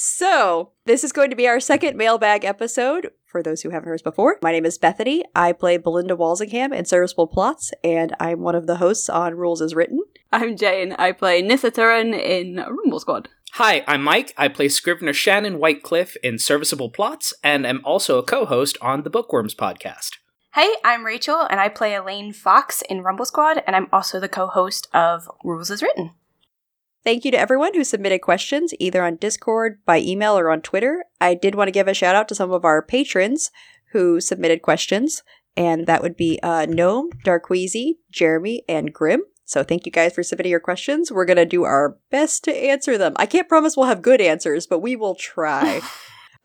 So, this is going to be our second mailbag episode. For those who haven't heard us before, my name is Bethany. I play Belinda Walsingham in Serviceable Plots, and I'm one of the hosts on Rules as Written. I'm Jane. I play Nissa Turin in Rumble Squad. Hi, I'm Mike. I play Scrivener Shannon Whitecliff in Serviceable Plots, and am also a co host on the Bookworms podcast. Hey, I'm Rachel, and I play Elaine Fox in Rumble Squad, and I'm also the co host of Rules as Written. Thank you to everyone who submitted questions either on Discord, by email, or on Twitter. I did want to give a shout out to some of our patrons who submitted questions, and that would be uh, Gnome, Darkweezy, Jeremy, and Grim. So thank you guys for submitting your questions. We're going to do our best to answer them. I can't promise we'll have good answers, but we will try.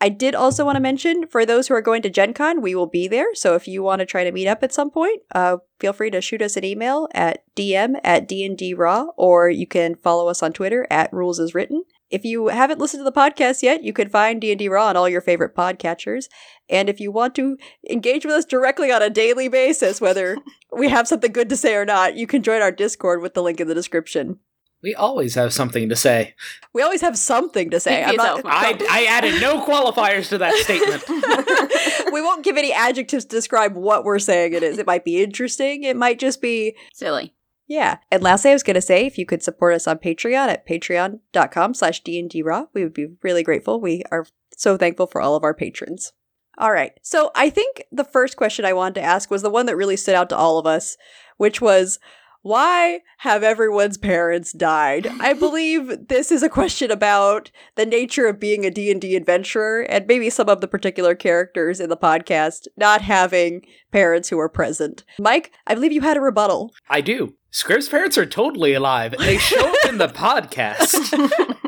I did also want to mention for those who are going to Gen Con, we will be there. So if you want to try to meet up at some point, uh, feel free to shoot us an email at dm at dndraw, or you can follow us on Twitter at rules as written. If you haven't listened to the podcast yet, you can find D&D Raw on all your favorite podcatchers. And if you want to engage with us directly on a daily basis, whether we have something good to say or not, you can join our Discord with the link in the description. We always have something to say. We always have something to say. I'm not- I, I added no qualifiers to that statement. we won't give any adjectives to describe what we're saying it is. It might be interesting. It might just be, Silly. yeah. And lastly, I was going to say, if you could support us on Patreon at patreon.com slash dndraw, we would be really grateful. We are so thankful for all of our patrons. All right. So I think the first question I wanted to ask was the one that really stood out to all of us, which was, why have everyone's parents died? I believe this is a question about the nature of being a D&D adventurer and maybe some of the particular characters in the podcast not having parents who are present. Mike, I believe you had a rebuttal. I do. Scribb's parents are totally alive. They show up in the podcast.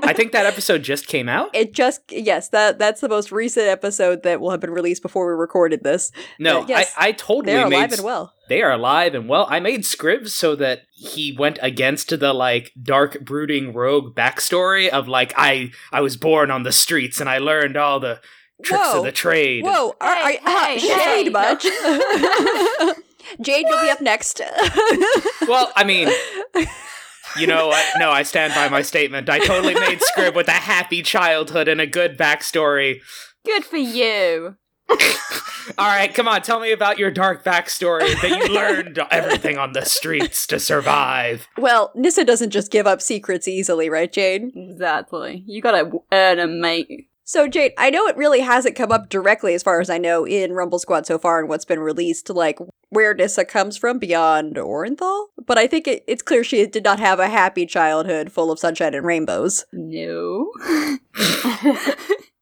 I think that episode just came out. It just yes, that that's the most recent episode that will have been released before we recorded this. No, Uh, yes, I, I totally They're alive s- and well. They are alive and well. I made Scribs so that he went against the like dark brooding rogue backstory of like I I was born on the streets and I learned all the tricks Whoa. of the trade. Whoa, are, are, Hey, uh, hey, shade hey, much. Jade, you'll be up next. Well, I mean, you know what? No, I stand by my statement. I totally made Scrib with a happy childhood and a good backstory. Good for you. All right, come on, tell me about your dark backstory that you learned everything on the streets to survive. well, Nissa doesn't just give up secrets easily, right, Jade? Exactly. You gotta earn 'em, mate. So, Jade, I know it really hasn't come up directly, as far as I know, in Rumble Squad so far and what's been released, like where Nissa comes from beyond Orenthal. But I think it, it's clear she did not have a happy childhood full of sunshine and rainbows. No.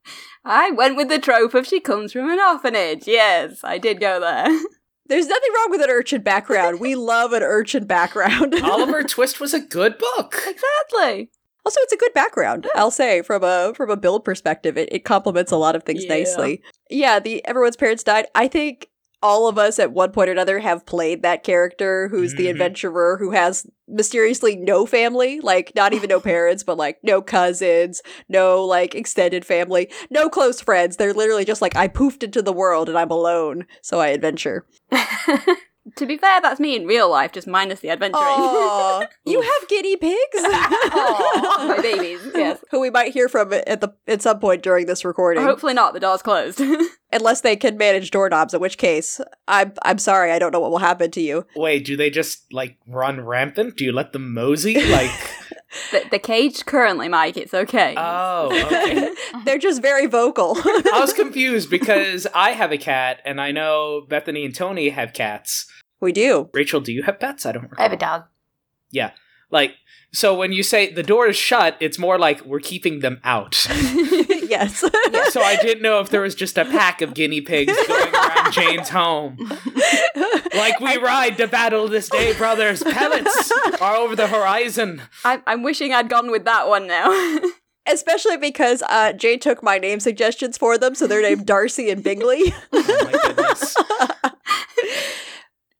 I went with the trope of she comes from an orphanage. Yes, I did go there. There's nothing wrong with an urchin background. we love an urchin background. Oliver Twist was a good book. exactly. Also, it's a good background. I'll say from a from a build perspective, it, it complements a lot of things Yeah. nicely. Yeah, the everyone's parents died. I think all of us at one point or another have played that character who's the Mhm. adventurer who has mysteriously no family, like not even no parents, but like no cousins, no like extended family, no close friends. They're literally just like I poofed into the world and I'm alone, so I adventure. to be fair, that's me in real life, just minus the adventuring. Aw, you have guinea pigs. Aw, my babies, yes. Who we might hear from at the at some point during this recording. Hopefully not. The door's closed. Unless they can manage doorknobs, in which case I'm I'm sorry, I don't know what will happen to you. Wait, do they just like run rampant? Do you let them mosey? Like, the, the cage currently, Mike. It's okay. oh, okay. They're just very vocal. I was confused because I have a cat, and I know Bethany and Tony have cats. we do. Rachel, do you have pets? I don't recall. I have a dog. Yeah, like, so when you say the door is shut, it's more like we're keeping them out. yes. so I didn't know if there was just a pack of guinea pigs going around Jane's home. Like we ride to battle this day, brothers. Pellets are over the horizon. I'm, I'm wishing I'd gone with that one now. Especially because uh, Jay took my name suggestions for them, so they're named Darcy and Bingley. Oh my goodness.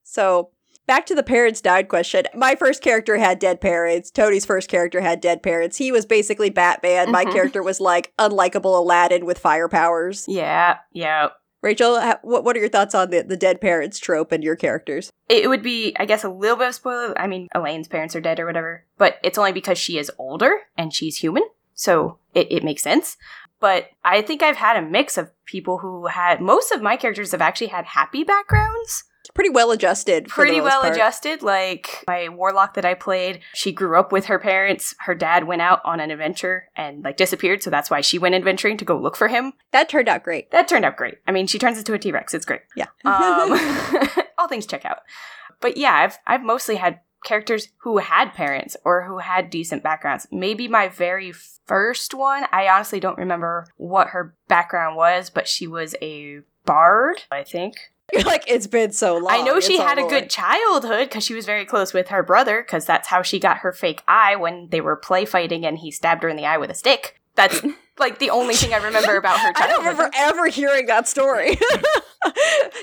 so back to the parents died question. My first character had dead parents. Tony's first character had dead parents. He was basically Batman. My Mhm. character was like unlikable Aladdin with fire powers. Yeah, yeah. Rachel, what what are your thoughts on the, the dead parents trope and your characters? It would be, I guess, a little bit of spoiler. I mean, Elaine's parents are dead or whatever, but it's only because she is older and she's human, so it, it makes sense. but I think I've had a mix of people who had most of my characters have actually had happy backgrounds. Pretty well adjusted. for the Pretty well part. adjusted. Like my warlock that I played, she grew up with her parents. Her dad went out on an adventure and like disappeared, so that's why she went adventuring to go look for him. That turned out great. That turned out great. I mean, she turns into a T Rex. It's great. Yeah. Um, all things check out. But yeah, I've I've mostly had characters who had parents or who had decent backgrounds. Maybe my very first one, I honestly don't remember what her background was, but she was a bard, I think. You're like, it's been so long. I know she had a all good childhood because she was very close with her brother because that's how she got her fake eye when they were play fighting and he stabbed her in the eye with a stick. That's like the only thing I remember about her I childhood. don't remember ever hearing that story.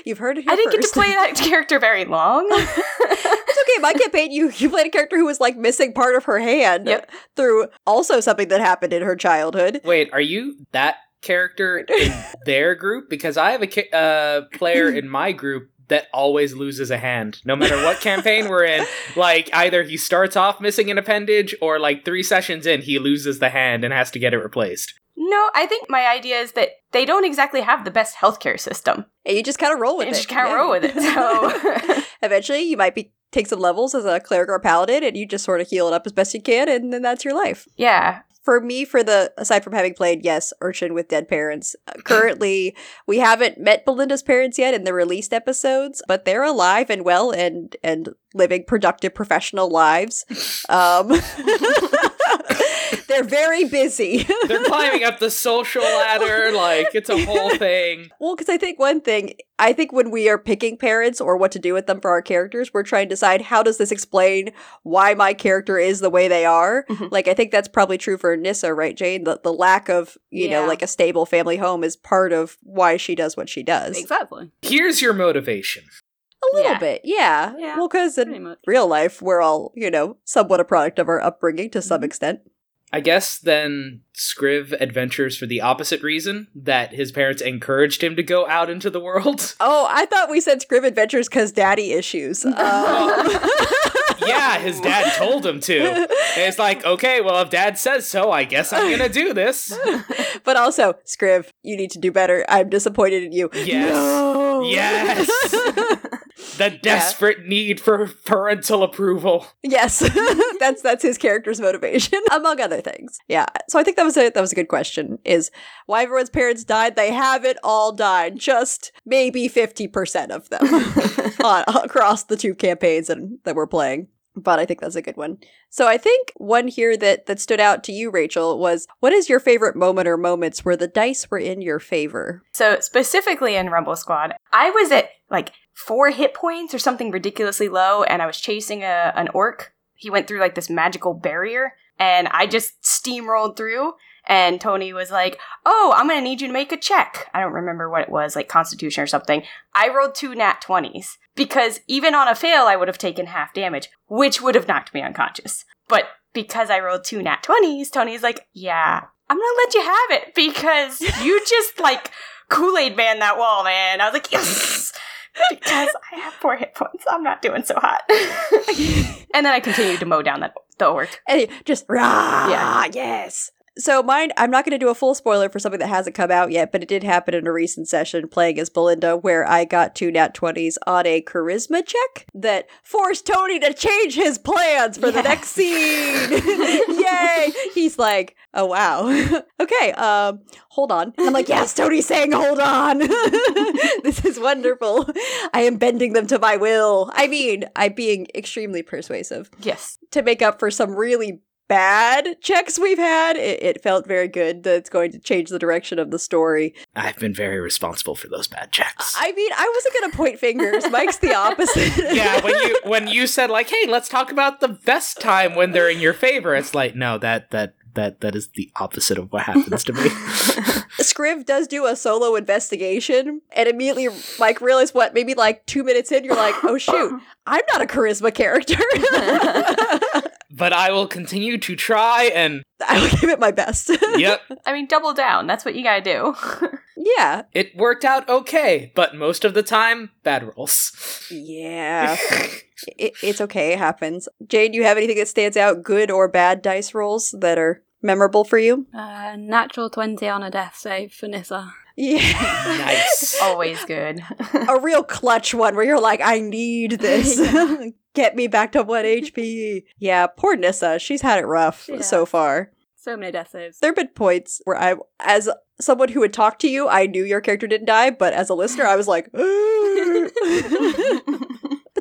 You've heard it here I didn't get to play that character very long. It's okay. My campaign, you you played a character who was like missing part of her hand Yep. through also something that happened in her childhood. Wait, are you that character in their group? Because I have a ca- uh, player in my group that always loses a hand, no matter what campaign we're in. Like either he starts off missing an appendage, or like three sessions in, he loses the hand and has to get it replaced. no, I think my idea is that they don't exactly have the best healthcare system. And you just kind of roll with You it. just can't Yeah. roll with it. So Eventually, you might be take some levels as a cleric or paladin, and you just sort of heal it up as best you can, and then that's your life. yeah, For me, for the aside from having played, yes, Urchin with dead parents. uh, Currently, we haven't met Belinda's parents yet in the released episodes, but they're alive and well and and living productive professional lives. Um, they're very busy. They're climbing up the social ladder, like it's a whole thing. Well, because I think one thing, I think when we are picking parents or what to do with them for our characters, we're trying to decide how does this explain why my character is the way they are. Mhm. Like, I think that's probably true for Nissa, right, Jane? The, the lack of, you know, like a stable family home is part of why she does what she does. Exactly. Here's your motivation. A little Yeah. bit, yeah. Yeah, Well, because in real life, we're all, you know, somewhat a product of our upbringing to some Mhm. extent. I guess then Scriv adventures for the opposite reason that his parents encouraged him to go out into the world. Oh, I thought we said Scriv Adventures because daddy issues. Um, yeah, his dad told him to. And it's like, okay, well, if dad says so, I guess I'm gonna do this. but also, Scriv, you need to do better. I'm disappointed in you. Yes. No. Yes. The desperate need for parental approval. yes. that's that's his character's motivation, among other things. Yeah. So I think that was a that was a good question. Is why everyone's parents died? They haven't all died. Just maybe fifty percent of them on, across the two campaigns and, that we're playing. But I think that's a good one. So I think one here that that stood out to you, Rachel, was what is your favorite moment or moments where the dice were in your favor? So specifically in Rumble Squad, I was at like four hit points or something ridiculously low, and I was chasing a an orc. He went through like this magical barrier, and I just steamrolled through. And Tony was like, "Oh, I'm gonna need you to make a check." I don't remember what it was, like Constitution or something. I rolled two nat twenties because even on a fail, I would have taken half damage, which would have knocked me unconscious. But because I rolled two nat twenties, Tony's like, "Yeah, I'm gonna let you have it because you just like Kool Aid Man that wall, man." I was like, "Yes." Because I have four hit points, I'm not doing so hot. and then I continued to mow down that the orc. And just rah, Yeah. yes. So mine, I'm not going to do a full spoiler for something that hasn't come out yet, but it did happen in a recent session playing as Belinda, where I got two nat twenties on a charisma check that forced Tony to change his plans for the next scene. Yay! He's like, "Oh wow, okay, um, hold on." I'm like, "Yes, Tony's saying, hold on. this is wonderful. I am bending them to my will. I mean, I'm being extremely persuasive." Yes. to make up for some really bad checks we've had. It, it felt very good that it's going to change the direction of the story. I've been very responsible for those bad checks. I mean, I wasn't going to point fingers. Mike's the opposite. yeah, when you when you said like, "Hey, let's talk about the best time when they're in your favor," it's like, no, that that that that is the opposite of what happens to me. Scriv does do a solo investigation, and immediately Mike realized what, maybe like two minutes in, you're like, oh shoot, I'm not a charisma character. But I will continue to try and I will give it my best. yep, I mean, double down. That's what you gotta do. yeah. it worked out okay, but most of the time, bad rolls. Yeah. it, it's okay. It happens. Jane, you have anything that stands out, good or bad dice rolls that are memorable for you? Uh, natural 20 on a death save for Nissa. Yeah. Nice. Always good. a real clutch one where you're like, I need this. Get me back to 1 HP. Yeah, poor Nissa. She's had it rough Yeah. so far. So many death saves. There have been points where I, as someone who would talk to you, I knew your character didn't die, but as a listener, I was like, but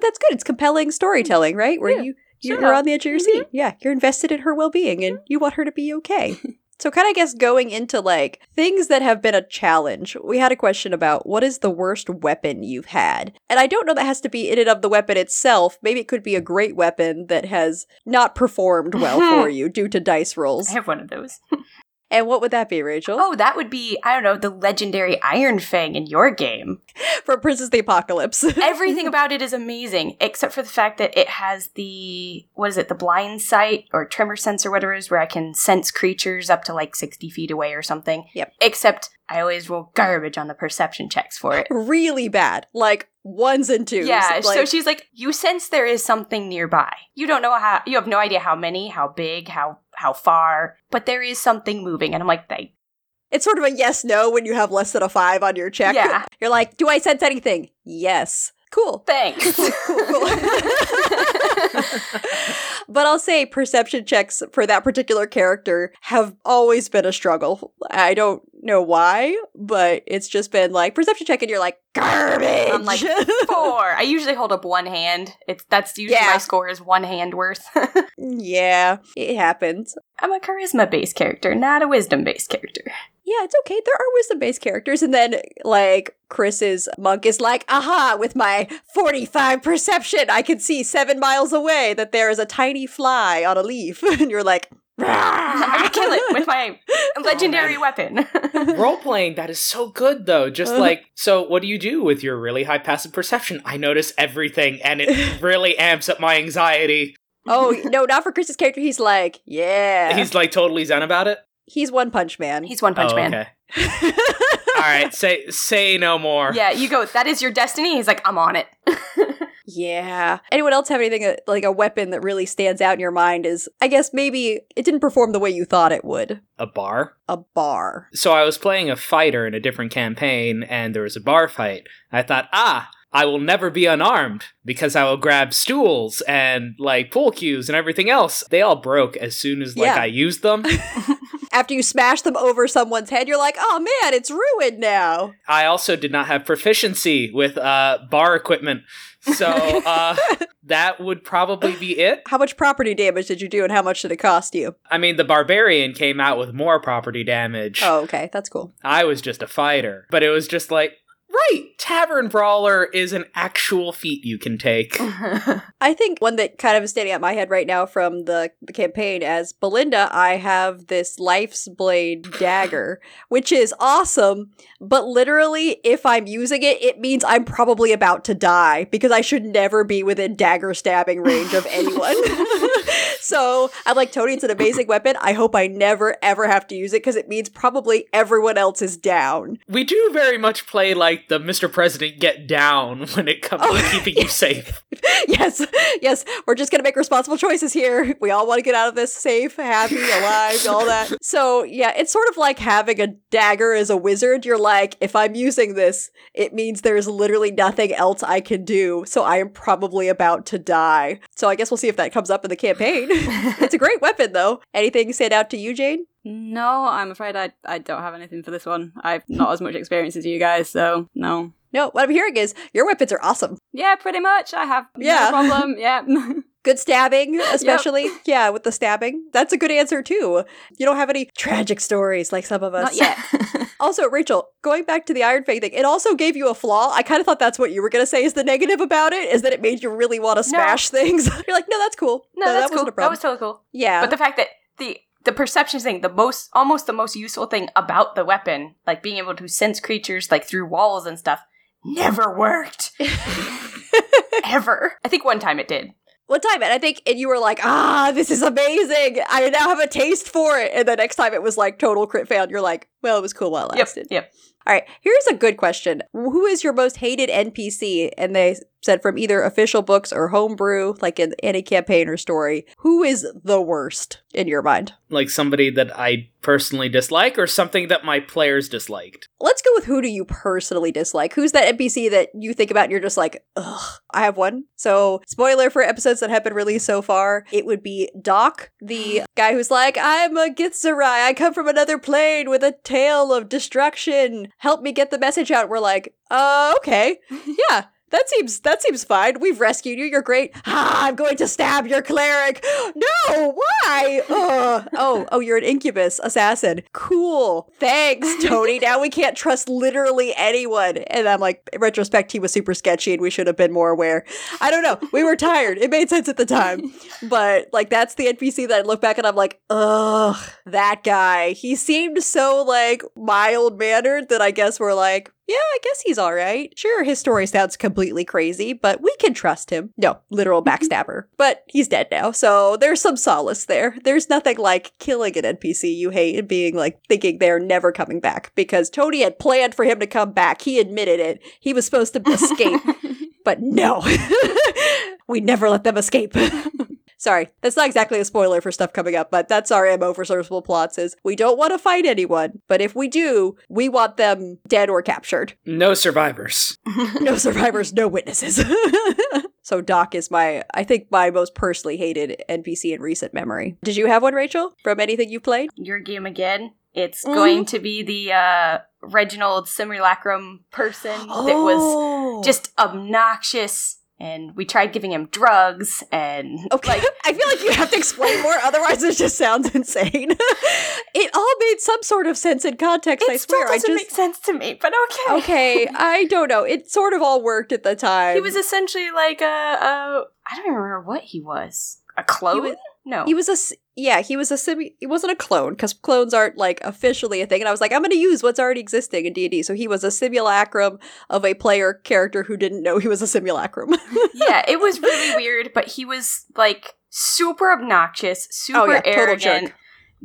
that's good. It's compelling storytelling, right? Where Yeah, you you're sure. on the edge of your seat. Mm-hmm. Yeah, you're invested in her well being, and you want her to be okay. So, kind of guess going into like things that have been a challenge, we had a question about what is the worst weapon you've had? And I don't know that has to be in and of the weapon itself. Maybe it could be a great weapon that has not performed well for you due to dice rolls. I have one of those. And what would that be, Rachel? Oh, that would be, I don't know, the legendary Iron Fang in your game. From Princes of the Apocalypse. Everything about it is amazing, except for the fact that it has the, what is it, the blind sight or tremor sense or whatever it is, where I can sense creatures up to like 60 feet away or something. Yep. Except I always roll garbage on the perception checks for it. really bad. Like ones and twos. Yeah, so she's like, you sense there is something nearby. You don't know how, you have no idea how many, how big, how how far, but there is something moving, and I'm like, they, it's sort of a yes no when you have less than a five on your check. Yeah. You're like, do I sense anything? Yes. Cool. thanks. Cool, cool. but I'll say perception checks for that particular character have always been a struggle. I don't know why, but it's just been like perception check and you're like garbage. I'm like, Four. I usually hold up one hand. It's that's usually Yeah. my score is one hand worth. yeah, it happens. I'm a charisma based character, not a wisdom based character. Yeah, it's okay. There are wisdom based characters. And then, like, Chris's monk is like, aha, with my 45 perception, I can see seven miles away that there is a tiny fly on a leaf. and you're like, I would kill it with my oh, legendary weapon. Role playing, that is so good though. Just like, so what do you do with your really high passive perception? I notice everything and it really amps up my anxiety. oh, no, not for Chris's character. He's like, yeah. He's like totally zen about it. He's One Punch Man. He's One Punch oh, Man. okay. All right, say say no more. Yeah, you go. That is your destiny. He's like, I'm on it. Yeah. Anyone else have anything uh, like a weapon that really stands out in your mind? Is I guess maybe it didn't perform the way you thought it would. A bar. A bar. So I was playing a fighter in a different campaign, and there was a bar fight. I thought, ah, I will never be unarmed because I will grab stools and like pool cues and everything else. They all broke as soon as like Yeah. I used them. After you smash them over someone's head, you're like, oh man, it's ruined now. I also did not have proficiency with uh, bar equipment, so uh, that would probably be it. How much property damage did you do and how much did it cost you? I mean, the barbarian came out with more property damage. Oh, okay. That's cool. I was just a fighter, but it was just like, right, tavern brawler is an actual feat you can take. I think one that kind of is standing out my head right now from the, the campaign as Belinda, I have this Life's Blade dagger, which is awesome, but literally, if I'm using it, it means I'm probably about to die because I should never be within dagger stabbing range of anyone. So I'm like, Tony, it's an amazing weapon. I hope I never, ever have to use it because it means probably everyone else is down. We do very much play like the Mr. President get down when it comes Oh, to keeping you safe. yes, yes, we're just gonna make responsible choices here. We all want to get out of this safe, happy, alive, all that. So yeah, it's sort of like having a dagger as a wizard. You're like, if I'm using this, it means there's literally nothing else I can do. So I am probably about to die. So I guess we'll see if that comes up in the campaign. it's a great weapon though. Anything stand out to you, Jane? No, I'm afraid I I don't have anything for this one. I've not as much experience as you guys, so no. No, what I'm hearing is your weapons are awesome. Yeah, pretty much. I have Yeah. no problem. Yeah. Good stabbing, especially. Yeah, with the stabbing. That's a good answer too. You don't have any tragic stories like some of us. not yet. Also, Rachel, going back to the Iron Fang thing, it also gave you a flaw. I kind of thought that's what you were going to say is the negative about it, is that it made you really want to smash things. You're like, no, that's cool. no, that's that cool. That was totally cool. yeah. But the fact that the the perception thing, the most almost the most useful thing about the weapon, like being able to sense creatures like through walls and stuff, never worked. Ever. I think one time it did. One time, and I think, and you were like, ah, this is amazing. I now have a taste for it. And the next time it was like total crit fail. And you're like, well, it was cool while it Yep. lasted. Yep. All right, here's a good question. Who is your most hated NPC? And they said from either official books or homebrew, like in any campaign or story, who is the worst in your mind? Like somebody that I personally dislike or something that my players disliked. Let's go with who do you personally dislike? Who's that NPC that you think about and you're just like, ugh, I have one. So, spoiler for episodes that have been released so far, it would be Doc, the guy who's like, I'm a Githzerai. I come from another plane with a tale of destruction. Help me get the message out. We're like, uh, okay. Yeah. That seems that seems fine. We've rescued you. You're great. Ah, I'm going to stab your cleric. No, why? Ugh. Oh, oh, you're an incubus assassin. Cool. Thanks, Tony. now we can't trust literally anyone. And I'm like, in retrospect, he was super sketchy, and we should have been more aware. I don't know. We were tired. It made sense at the time, but like that's the NPC that I look back and I'm like, ugh, that guy. He seemed so like mild mannered that I guess we're like, yeah, I guess he's all right. Sure, his story sounds completely crazy, but we can trust him. No, literal mm-hmm. backstabber. but he's dead now, so there's some solace there. There's nothing like killing an NPC you hate and being like thinking they're never coming back because Tony had planned for him to come back. He admitted it. He was supposed to escape, but no. we never let them escape. Sorry, that's not exactly a spoiler for stuff coming up, but that's our MO for serviceable plots is we don't want to fight anyone, but if we do, we want them dead or captured. No survivors. No survivors, no witnesses. so Doc is my, I think, my most personally hated NPC in recent memory. Did you have one, Rachel, from anything you played? Your game again. It's Mhm. going to be the uh, Reginald Simulacrum person that was Oh. just obnoxious, and we tried giving him drugs, and Okay, like I feel like you have to explain more, otherwise it just sounds insane. it all made some sort of sense in context. I it still swear. I doesn't just make sense to me. But okay, okay. I don't know. It sort of all worked at the time. He was essentially like a, a I don't even remember what he was. A clone? was- no. He was a yeah. He was a simi. He wasn't a clone because clones aren't like officially a thing. And I was like, I'm going to use what's already existing in D and D. So he was a simulacrum of a player character who didn't know he was a simulacrum. yeah, it was really weird, but he was like super obnoxious, super Oh, yeah, arrogant.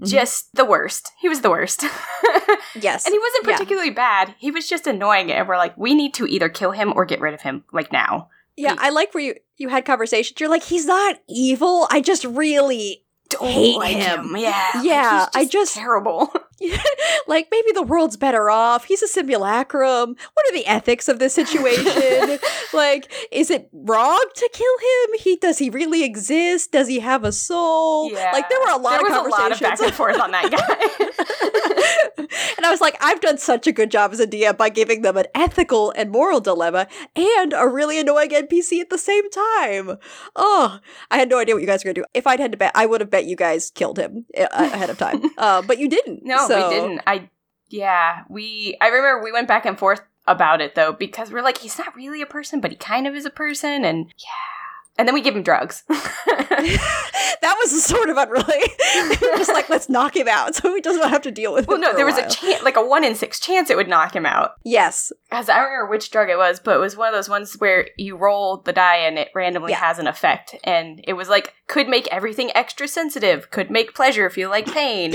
Mhm. Just the worst. He was the worst. yes, and he wasn't Yeah. particularly bad. He was just annoying and we're like, we need to either kill him or get rid of him, like now. yeah. I like where you you had conversations. You're like, he's not evil. I just really hate like him. Yeah. like, Yeah, he's I just- terrible. like maybe the world's better off. He's a simulacrum. What are the ethics of this situation? like, is it wrong to kill him? He does he really exist? Does he have a soul? yeah. Like there were a lot there of was a lot of conversations. back and forth on that guy. and I was like, I've done such a good job as a DM by giving them an ethical and moral dilemma and a really annoying NPC at the same time. Oh, I had no idea what you guys were gonna do. If I'd had to bet, I would have bet you guys killed him uh, ahead of time. Uh, but you didn't. No, so- we didn't. I yeah, we I remember we went back and forth about it though because we're like he's not really a person, but he kind of is a person and yeah. And then we give him drugs. that was sort of unrelated. Just like let's knock him out so he doesn't have to deal with. It. Well, no, there was while. a chance like a 1 in 6 chance it would knock him out. yes. As I don't remember which drug it was, but it was one of those ones where you roll the die and it randomly Yeah. has an effect and it was like could make everything extra sensitive, could make pleasure feel like pain,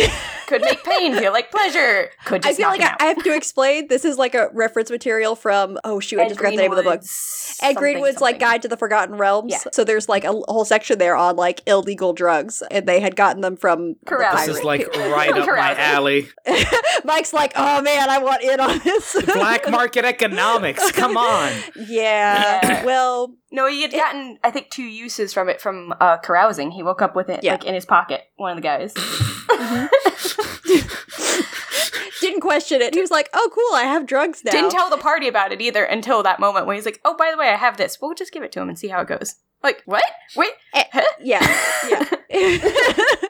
could make pain feel like pleasure, could I just feel knock like him I, out. I have to explain. This is like a reference material from oh shoot, I just forgot the name of the book. Greenwood's Ed something, Greenwood's like. Guide to the Forgotten Realms. Yeah. So there's like a whole section there on like illegal drugs, and they had gotten them from the Carousing. This is like right up my alley. Mike's like, oh man, I want in on this. Black market economics. Come on. yeah. Yeah. Well, No, he had gotten, I think, two uses from it from uh, carousing. He woke up with it Yeah. like in his pocket. One of the guys. didn't question it. He was like, oh cool, I have drugs now. Didn't tell the party about it either until that moment when he's like, "Oh, by the way, I have this. We'll just give it to him and see how it goes." Like, what? Wait, Eh, huh? yeah, yeah.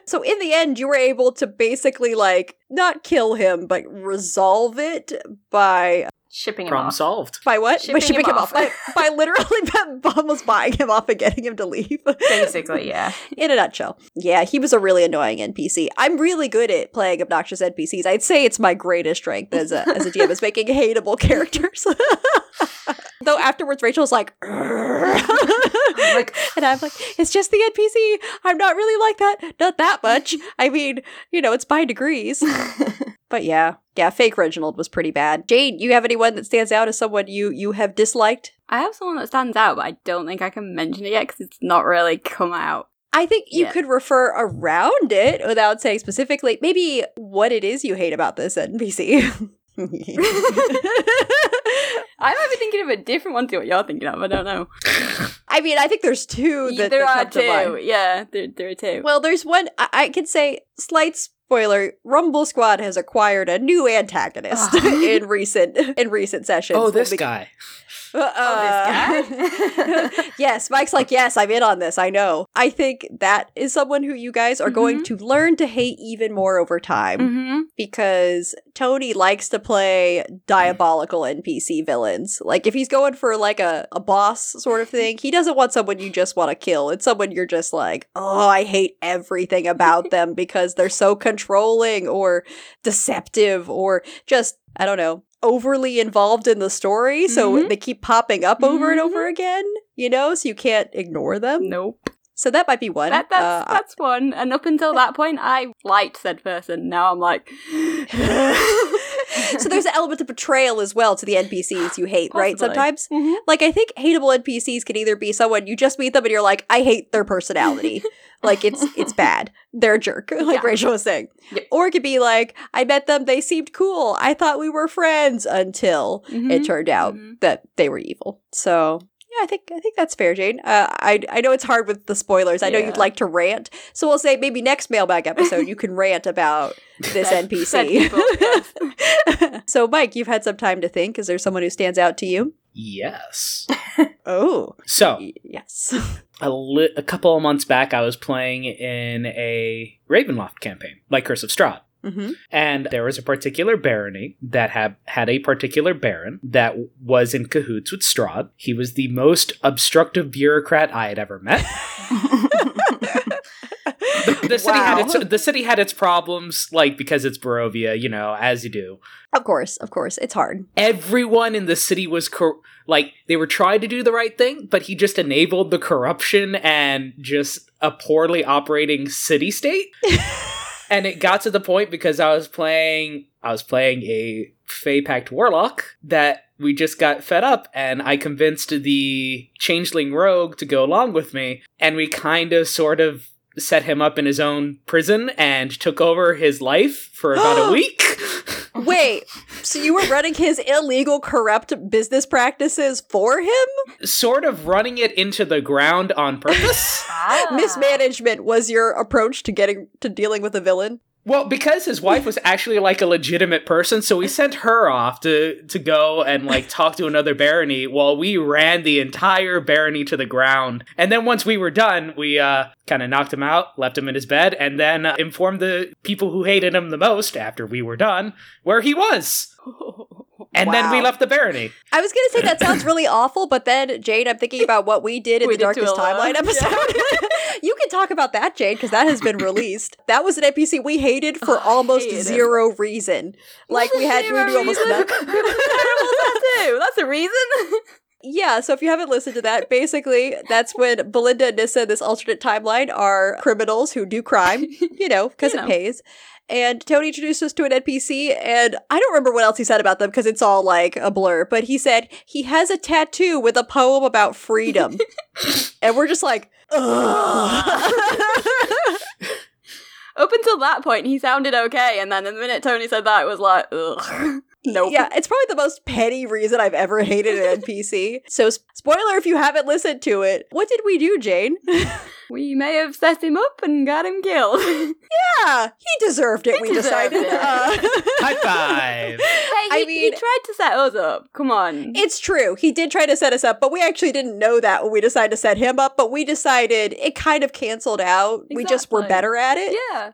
so in the end, you were able to basically like not kill him, but resolve it by Shipping him Problem off. solved. by what? by Shipping shipping him him off. off. By, by literally almost buying him off and getting him to leave. Basically, yeah. in a nutshell. Yeah, he was a really annoying NPC. I'm really good at playing obnoxious NPCs. I'd say it's my greatest strength as a as a DM is making hateable characters. Though afterwards, Rachel's like, like, and I'm like, it's just the NPC. I'm not really like that. Not that much. I mean, you know, it's by degrees. But yeah, yeah, fake Reginald was pretty bad. Jade, you have anyone that stands out as someone you you have disliked? I have someone that stands out, but I don't think I can mention it yet because it's not really come out. I think you Yeah. could refer around it without saying specifically maybe what it is you hate about this NPC. I might be thinking of a different one to what you're thinking of. I don't know. I mean, I think there's two that, there that are come to mind. two. Yeah, there, there are two. Well, there's one I, I can say slight spoiler. Rumble Squad has acquired a new antagonist Oh. in recent in recent sessions. Oh, this Be- guy. Uh, yes, Mike's like, yes, I'm in on this. I know. I think that is someone who you guys are going to learn to hate even more over time mm-hmm. because Tony likes to play diabolical NPC villains. Like if he's going for like a, a boss sort of thing, he doesn't want someone you just want to kill. It's someone you're just like, oh, I hate everything about them because they're so controlling or deceptive or just, I don't know, overly involved in the story. So Mhm. they keep popping up over and over again, you know, so you can't ignore them. Nope. So that might be one. That, that's Uh, that's one. And up until that point, I liked said person. Now I'm like, so there's an element of betrayal as well to the NPCs you hate, right? Possibly. Sometimes, Mhm. like I think hateable NPCs can either be someone you just meet them and you're like, I hate their personality, like it's it's bad, they're a jerk, like Yeah. Rachel was saying, Yep. or it could be like, I met them, they seemed cool, I thought we were friends until it Mhm. turned out Mhm. that they were evil. So. Yeah, I think I think that's fair, Jane. Uh, I I know it's hard with the spoilers. I know Yeah. you'd like to rant, so we'll say maybe next mailbag episode you can rant about this Said- NPC. said people, so, Mike, you've had some time to think. Is there someone who stands out to you? Yes. Oh, So, y- yes. a, li- a couple of months back, I was playing in a Ravenloft campaign, like Curse of Strahd. Hmm And there was a particular barony that had had a particular baron that was in cahoots with Strahd. He was the most obstructive bureaucrat I had ever met. The, the city had its the city had its problems, like because it's Barovia, you know, as you do. Of course, of course, it's hard. Everyone in the city was cor- like they were trying to do the right thing, but he just enabled the corruption and just a poorly operating city state. and it got to the point because I was playing I was playing a Fey Pact Warlock that we just got fed up and I convinced the Changeling Rogue to go along with me. And we kind of sort of set him up in his own prison and took over his life for about a week. Wait, so you were running his illegal, corrupt business practices for him? sort of running it into the ground on purpose. Ah. Mismanagement was your approach to getting to dealing with a villain. Well, because his wife was actually like a legitimate person, so we sent her off to to go and like talk to another barony while we ran the entire barony to the ground. And then once we were done, we uh kind of knocked him out, left him in his bed, and then uh, informed the people who hated him the most after we were done where he was. And then we left the barony. I was gonna say that sounds really awful, but then Jade, I'm thinking about what we did in We the did Darkest Timeline episode. you can talk about that, Jade, because that has been released. That was an NPC we hated for Oh, almost hated zero reason. Like we had we Zero knew almost nothing. That's a reason. Yeah, so if you haven't listened to that, basically that's when Belinda and Nissa in this alternate timeline are criminals who do crime, you know, because You it know. pays. And Tony introduced us to an NPC, and I don't remember what else he said about them because it's all like a blur, but he said he has a tattoo with a poem about freedom. and we're just like, ugh. Up until that point, he sounded okay, and then the minute Tony said that, it was like, ugh. Nope. Yeah, it's probably the most petty reason I've ever hated an NPC. So, spoiler if you haven't listened to it. What did we do, Jane? We may have set him up and got him killed. yeah, he deserved it, He we deserved decided. it. Uh, High five. Hey, I he, he tried to set us up. Come on. It's true. He did try to set us up, but we actually didn't know that when we decided to set him up. But we decided it kind of canceled out. We just were better at it. yeah.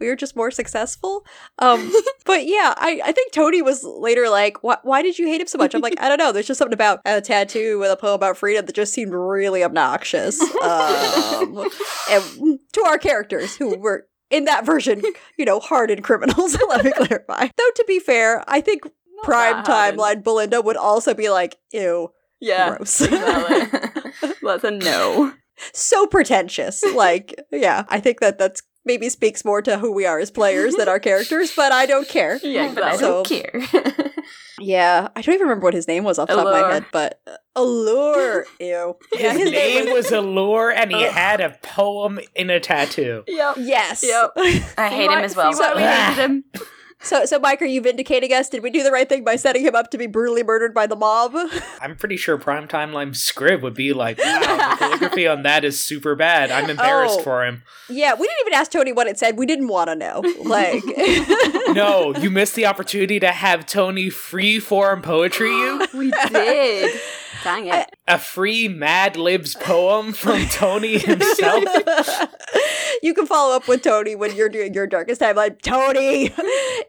We were just more successful. Um, but yeah, I, I think Tony was later like, why, why did you hate him so much? I'm like, I don't know. There's just something about a tattoo with a poem about freedom that just seemed really obnoxious. Um, and to our characters who were in that version, you know, hardened criminals. Let me clarify. Though to be fair, I think Not prime timeline Belinda would also be like, ew, Yeah. gross. Exactly. That's a no. so pretentious. Like, yeah, I think that that's maybe speaks more to who we are as players than our characters, but I don't care. Yeah, but I don't care. Yeah, I don't even remember what his name was off the top of my head, but uh, Allure. Ew. Yeah, His, name was Allure, and he had a poem in a tattoo. Yep. Yes. Yep. I hate him as well. See why we hated him. So, so Mike, are you vindicating us? Did we do the right thing by setting him up to be brutally murdered by the mob? I'm pretty sure Prime Timeline Scrib would be like, wow, the calligraphy on that is super bad. I'm embarrassed Oh. for him. yeah, we didn't even ask Tony what it said. We didn't want to know. Like, No, you missed the opportunity to have Tony free form poetry you. We did. Dang it. A free Mad Libs poem from Tony himself. you can follow up with Tony when you're doing your darkest time. Like, Tony,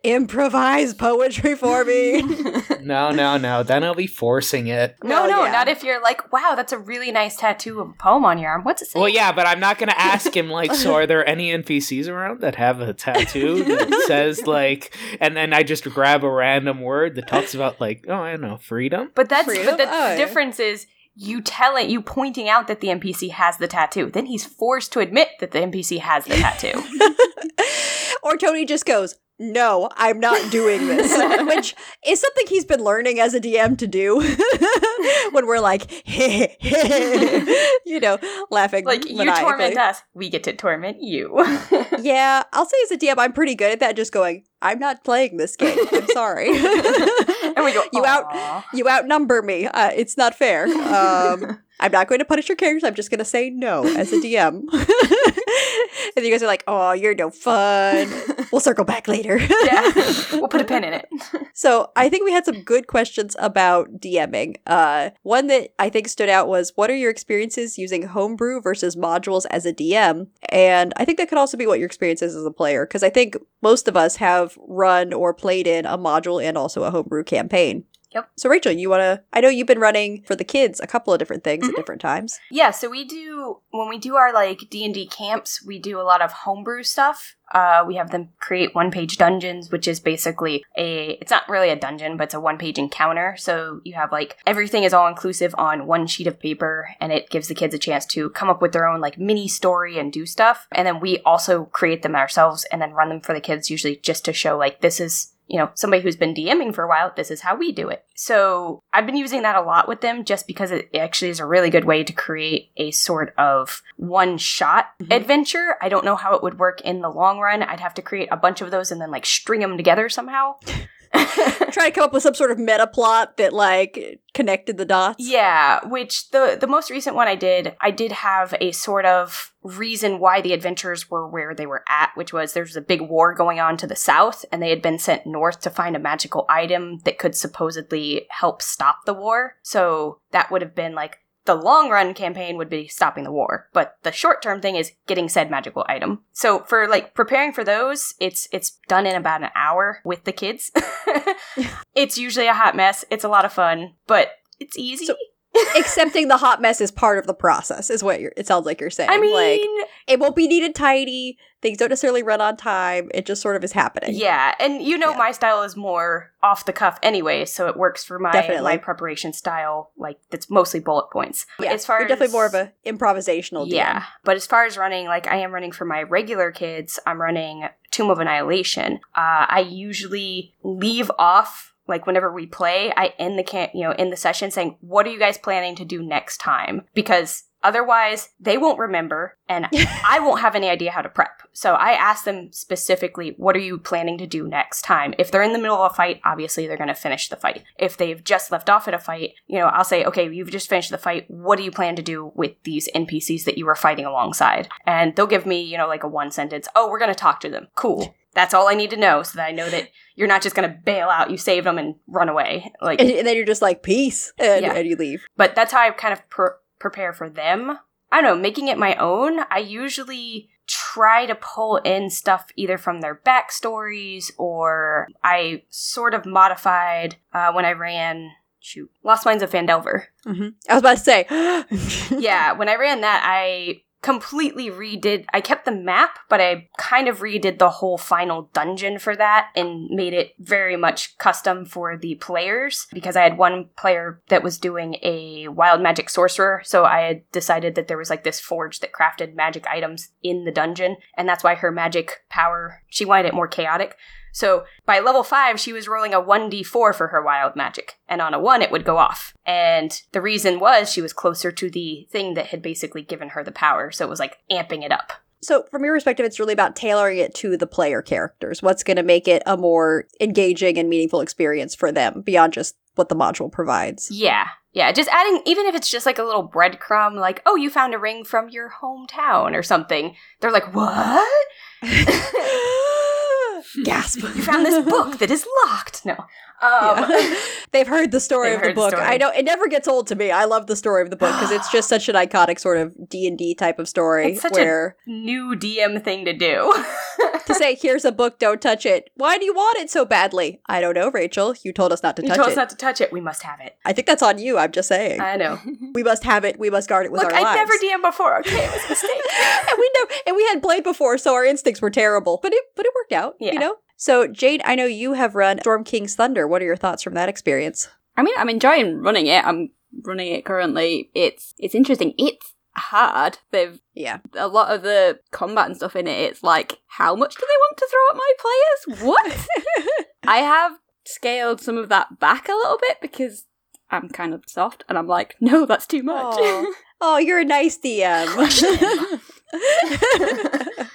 improvise poetry for me. No, no, no. Then I'll be forcing it. No, Well, no, yeah. not if you're like, wow, that's a really nice tattoo of a poem on your arm. What's it say? Well, yeah, but I'm not gonna ask him like, so are there any NPCs around that have a tattoo that says like, and then I just grab a random word that talks about like, oh, I don't know, freedom. But that's Freedom? but the Oh, yeah. Difference is you telling you pointing out that the NPC has the tattoo. Then he's forced to admit that the NPC has the tattoo. or Tony just goes, No, I'm not doing this. Which is something he's been learning as a DM to do. when we're like, you know, laughing. like you torment us, we get to torment you. Yeah, I'll say as a DM, I'm pretty good at that. Just going, I'm not playing this game. I'm sorry. and we go, You out- you outnumber me. Uh, it's not fair. Um, I'm not going to punish your characters. I'm just going to say no as a DM. and you guys are like, oh, you're no fun. We'll circle back later. yeah, we'll put a pin in it. So I think we had some good questions about DMing. Uh, one that I think stood out was, what are your experiences using homebrew versus modules as a DM? And I think that could also be what your experience is as a player, because I think most of us have run or played in a module and also a homebrew campaign. Yep. So Rachel, you want to? I know you've been running for the kids a couple of different things Mhm. at different times. Yeah, so we do when we do our like D and D camps, we do a lot of homebrew stuff. Uh, we have them create one-page dungeons, which is basically a. It's not really a dungeon, but it's a one-page encounter. So you have like everything is all inclusive on one sheet of paper, and it gives the kids a chance to come up with their own like mini story and do stuff. And then we also create them ourselves and then run them for the kids, usually just to show like this is you know, somebody who's been DMing for a while, this is how we do it. So I've been using that a lot with them just because it actually is a really good way to create a sort of one shot Mhm. adventure. I don't know how it would work in the long run. I'd have to create a bunch of those and then like string them together somehow. Try to come up with some sort of meta plot that like connected the dots. Yeah, which the the most recent one I did, I did have a sort of reason why the adventurers were where they were at, which was there was a big war going on to the south, and they had been sent north to find a magical item that could supposedly help stop the war. So that would have been like the long run campaign would be stopping the war, but the short term thing is getting said magical item. So for like preparing for those, it's it's done in about an hour with the kids. it's usually a hot mess. It's a lot of fun, but it's easy. So- Accepting the hot mess is part of the process, is what you're, it sounds like you're saying. I mean, like it won't be neat and tidy. Things don't necessarily run on time. It just sort of is happening. yeah, and you know Yeah. my style is more off the cuff anyway, so it works for my Definitely. my preparation style. Like that's mostly bullet points. Yeah, as far you're definitely as- more of a improvisational. DM. Yeah, but as far as running, like I am running for my regular kids, I'm running Tomb of Annihilation. Uh, I usually leave off like whenever we play, I end the can you know in the session saying, "What are you guys planning to do next time?" Because otherwise, they won't remember, and I won't have any idea how to prep. So I ask them specifically, "What are you planning to do next time?" If they're in the middle of a fight, obviously they're going to finish the fight. If they've just left off at a fight, you know, I'll say, "Okay, you've just finished the fight. What do you plan to do with these NPCs that you were fighting alongside?" And they'll give me, you know, like a one sentence, "Oh, we're going to talk to them." Cool. That's all I need to know so that I know that you're not just going to bail out, you saved them and run away. Like And, and then you're just like peace, and, Yeah. and you leave. but that's how I kind of pr- prepare for them. I don't know, making it my own. I usually try to pull in stuff either from their backstories or I sort of modified uh, when I ran. Shoot, Lost Mines of Phandelver. hmm I was about to say, yeah, when I ran that, I completely redid. I kept the map, but I kind of redid the whole final dungeon for that and made it very much custom for the players because I had one player that was doing a wild magic sorcerer. So I had decided that there was like this forge that crafted magic items in the dungeon, and that's why her magic power, she wanted it more chaotic. So by level 5, she was rolling a 1d4 for her wild magic, and on a 1 it would go off. And the reason was she was closer to the thing that had basically given her the power, so it was like amping it up. So, from your perspective, it's really about tailoring it to the player characters. What's going to make it a more engaging and meaningful experience for them beyond just what the module provides. Yeah. Yeah, just adding, even if it's just like a little breadcrumb, like, oh, you found a ring from your hometown or something. They're like, what? Gasp. You found this book that is locked. No. Um, Yeah. They've heard the story of the heard the book. I know it never gets old to me. I love the story of the book because it's just such an iconic sort of D and D type of story It's such a- new DM thing to do. to say, "Here's a book, don't touch it." Why do you want it so badly? I don't know, Rachel. You told us not to you touch told it. us not to touch it. We must have it. I think that's on you. I'm just saying. I know. we must have it. We must guard it with Look, our I've lives. never DM before. Okay, it was a mistake. and we know, and we had played before, so our instincts were terrible. But it, but it worked out. Yeah. You know. So Jade, I know you have run Storm King's Thunder. What are your thoughts from that experience? I mean, I'm enjoying running it. I'm running it currently. It's it's interesting. It's hard. They've Yeah. a lot of the combat and stuff in it. It's like, how much do they want to throw at my players? What? I have scaled some of that back a little bit because I'm kind of soft, and I'm like, no, that's too much. Oh, you're a nice DM.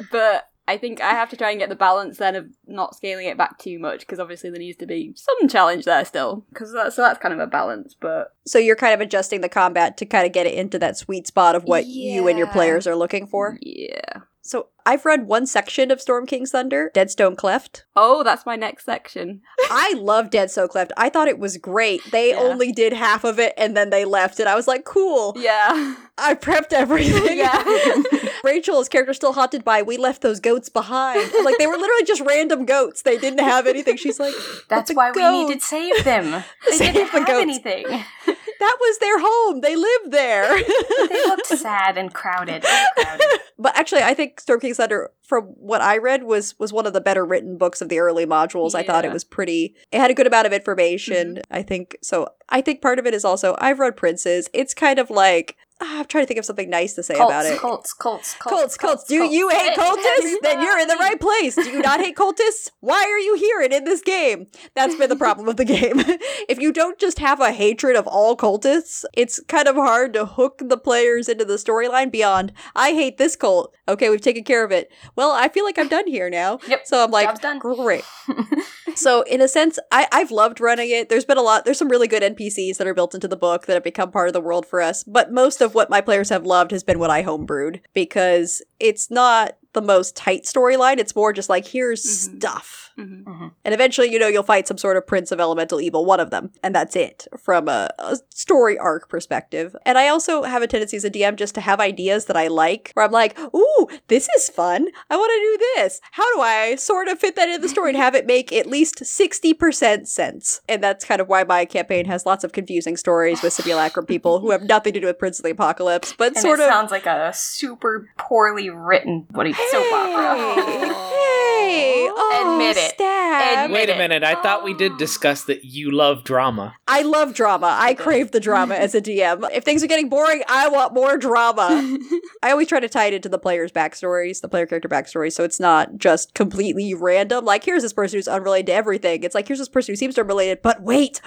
but I think I have to try and get the balance then of not scaling it back too much because obviously there needs to be some challenge there still because that's, so that's kind of a balance. But so you're kind of adjusting the combat to kind of get it into that sweet spot of what you and your players are looking for. yeah. So I've read one section of Storm King's Thunder, Deadstone Cleft. Oh, that's my next section. I love Deadstone Cleft. I thought it was great. They Yeah. only did half of it and then they left, and I was like, cool. Yeah. I prepped everything. Yeah. Rachel's character still haunted by we left those goats behind. Like they were literally just random goats. They didn't have anything. She's like, That's why we needed to save them. They Save didn't the have goats. anything. that was their home. They lived there. They looked sad and crowded. Overcrowded. but actually, I think Storm King's Thunder, from what I read, was was one of the better written books of the early modules. I thought it was pretty. It had a good amount of information. Mm-hmm. I think so. I think part of it is also I've read Princes. It's kind of like Ah, I'm trying to think of something nice to say Cults, about it. cults, cults, Cults, cults. cults. Do you hate cultists? Then you're in the right place. Do you not hate cultists? Why are you here and in this game? That's been the problem with the game. if you don't just have a hatred of all cultists, it's kind of hard to hook the players into the storyline beyond, I hate this cult. Okay, we've taken care of it. Well, I feel like I'm done here now. Yep, So I'm like, done. great. So in a sense, I, I've loved running it. There's been a lot there's some really good NPCs that are built into the book that have become part of the world for us. But most of what my players have loved has been what I homebrewed because it's not the most tight storyline. It's more just like here's Mhm. stuff. Mhm. And eventually, you know, you'll fight some sort of prince of elemental evil, one of them, and that's it from a, a story arc perspective. And I also have a tendency as a DM just to have ideas that I like, where I'm like, ooh, this is fun. I want to do this. How do I sort of fit that in the story and have it make at least 60% sense? And that's kind of why my campaign has lots of confusing stories with simulacrum people who have nothing to do with Prince of the Apocalypse, but And sort it of. sounds like a super poorly written what do you, soap opera. Hey, oh, Admit it. stab. Admit Wait a it. minute. I thought we did oh. discuss that you love drama. I love drama. I crave the drama as a DM. If things are getting boring, I want more drama. I always try to tie it into the player's backstories, the player character backstories, so it's not just completely random. Like, here's this person who's unrelated to everything. It's like, here's this person who seems to be related, but wait,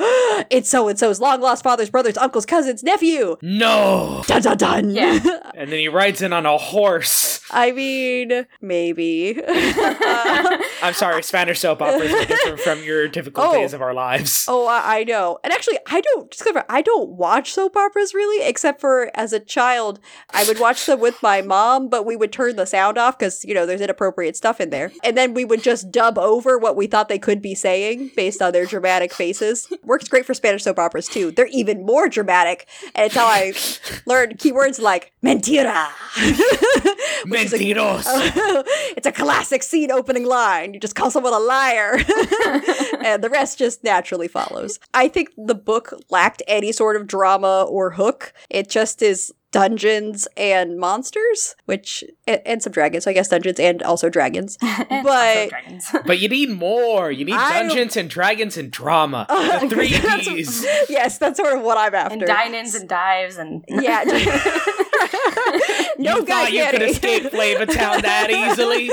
it's so and so's long lost father's brother's uncle's cousin's nephew. No. Dun dun dun. Yeah. And then he rides in on a horse. I mean, maybe. I'm sorry, Spanish soap operas are different from your typical Oh. days of our lives. Oh, I, I know. And actually, I don't discover I don't watch soap operas really, except for as a child, I would watch them with my mom, but we would turn the sound off because you know there's inappropriate stuff in there, and then we would just dub over what we thought they could be saying based on their dramatic faces. Works great for Spanish soap operas too. They're even more dramatic, and it's how I learned keywords like mentira. which is a- Mentiros. it's a classic scene opening line. You just call someone a liar. and the rest just naturally follows. I think the book lacked any sort of drama or hook. It just is dungeons and monsters, which and, and some dragons. So I guess dungeons and also dragons. Also But- dragons. But you need more. You need I- Dungeons and Dragons and drama. The three That's- Ds. yes, that's sort of what I'm after. and dine-ins and dives and yeah. no you guy thought you could escape Flavor Town that easily?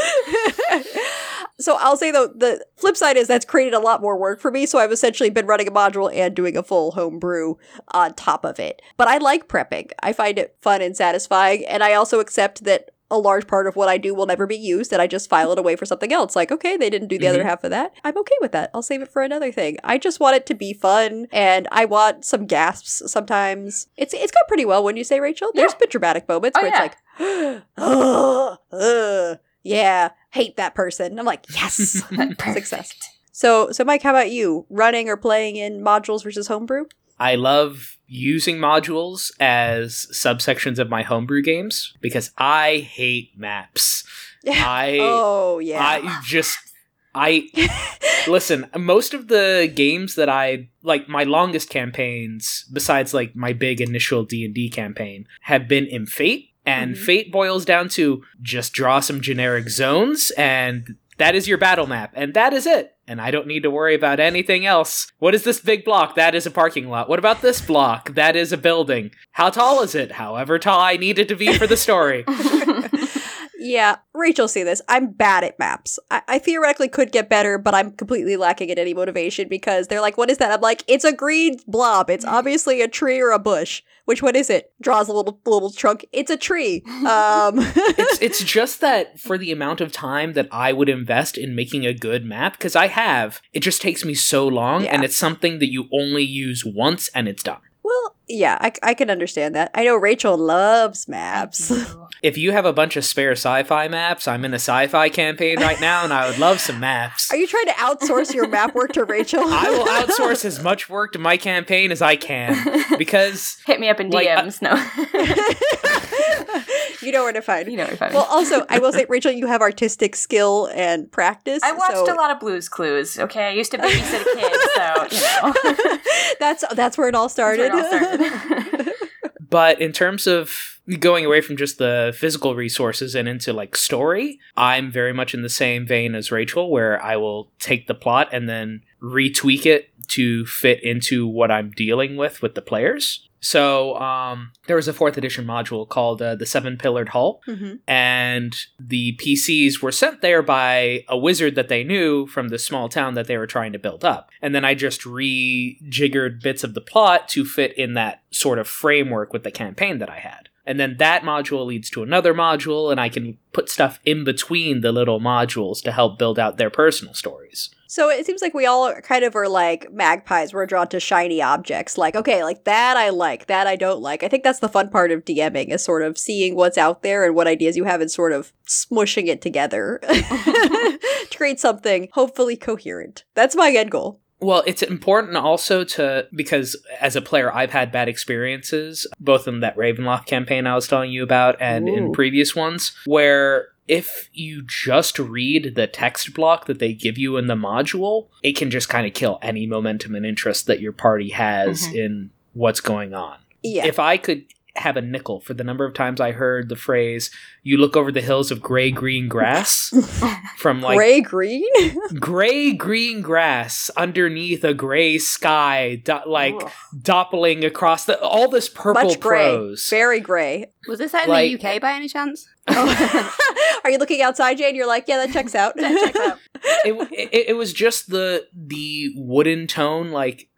So I'll say though, the flip side is that's created a lot more work for me. So I've essentially been running a module and doing a full home brew on top of it. But I like prepping. I find it fun and satisfying. And I also accept that a large part of what I do will never be used and I just file it away for something else. Like, okay, they didn't do the other half of that. I'm okay with that. I'll save it for another thing. I just want it to be fun and I want some gasps sometimes. It's it's gone pretty well when you say Rachel. There's Yeah. been dramatic moments Oh, where yeah. it's like, oh, uh, yeah, hate that person. I'm like, yes, success. So, so Mike, how about you? Running or playing in modules versus homebrew? I love using modules as subsections of my homebrew games because I hate maps. I oh yeah. I just I listen, most of the games that I like my longest campaigns besides like my big initial D&D campaign have been in Fate and Mhm. Fate boils down to just draw some generic zones and that is your battle map and that is it. And I don't need to worry about anything else. What is this big block? That is a parking lot. What about this block? That is a building. How tall is it? However tall I need it to be for the story. Yeah, Rachel, see this. I'm bad at maps. I-, I theoretically could get better, but I'm completely lacking in any motivation because they're like, "What is that?" I'm like, "It's a green blob. It's obviously a tree or a bush. Which one is it?" Draws a little little trunk. It's a tree. Um, it's it's just that for the amount of time that I would invest in making a good map, because I have, it just takes me so long, and it's something that you only use once and it's done. well, yeah, I, I can understand that. I know Rachel loves maps. If you have a bunch of spare sci-fi maps, I'm in a sci-fi campaign right now, and I would love some maps. Are you trying to outsource your map work to Rachel? I will outsource as much work to my campaign as I can because Hit me up in Like, DMs. no, you know where to find. you know what I mean. Well, also, I will say, Rachel, you have artistic skill and practice. I watched so a lot of Blues Clues. Okay, I used to babysit a kid, so you know. that's that's where it all started. That's where it all started. But in terms of going away from just the physical resources and into like story, I'm very much in the same vein as Rachel, where I will take the plot and then retweak it to fit into what I'm dealing with with the players. So um, there was a fourth edition module called uh, the Seven Pillared Hall, Mhm. and the PCs were sent there by a wizard that they knew from the small town that they were trying to build up. And then I just rejiggered bits of the plot to fit in that sort of framework with the campaign that I had. And then that module leads to another module, and I can put stuff in between the little modules to help build out their personal stories. So it seems like we all kind of are like magpies. We're drawn to shiny objects. Like, okay, like that I like, that I don't like. I think that's the fun part of DMing is sort of seeing what's out there and what ideas you have and sort of smushing it together to create something hopefully coherent. That's my end goal. Well, it's important also to because as a player, I've had bad experiences, both in that Ravenloft campaign I was telling you about and Ooh. in previous ones, where if you just read the text block that they give you in the module, it can just kind of kill any momentum and interest that your party has Mhm. in what's going on. Yeah. If I could have a nickel for the number of times I heard the phrase, you look over the hills of gray green grass from like Gray green? gray green grass underneath a gray sky, do- like Ugh. doppling across the all this purple Much gray. prose. Very gray. Was this set in Like- the UK by any chance? Oh. Are you looking outside, Jane? You're like, yeah, that checks out. That checks out. it, it, it was just the the wooden tone. Like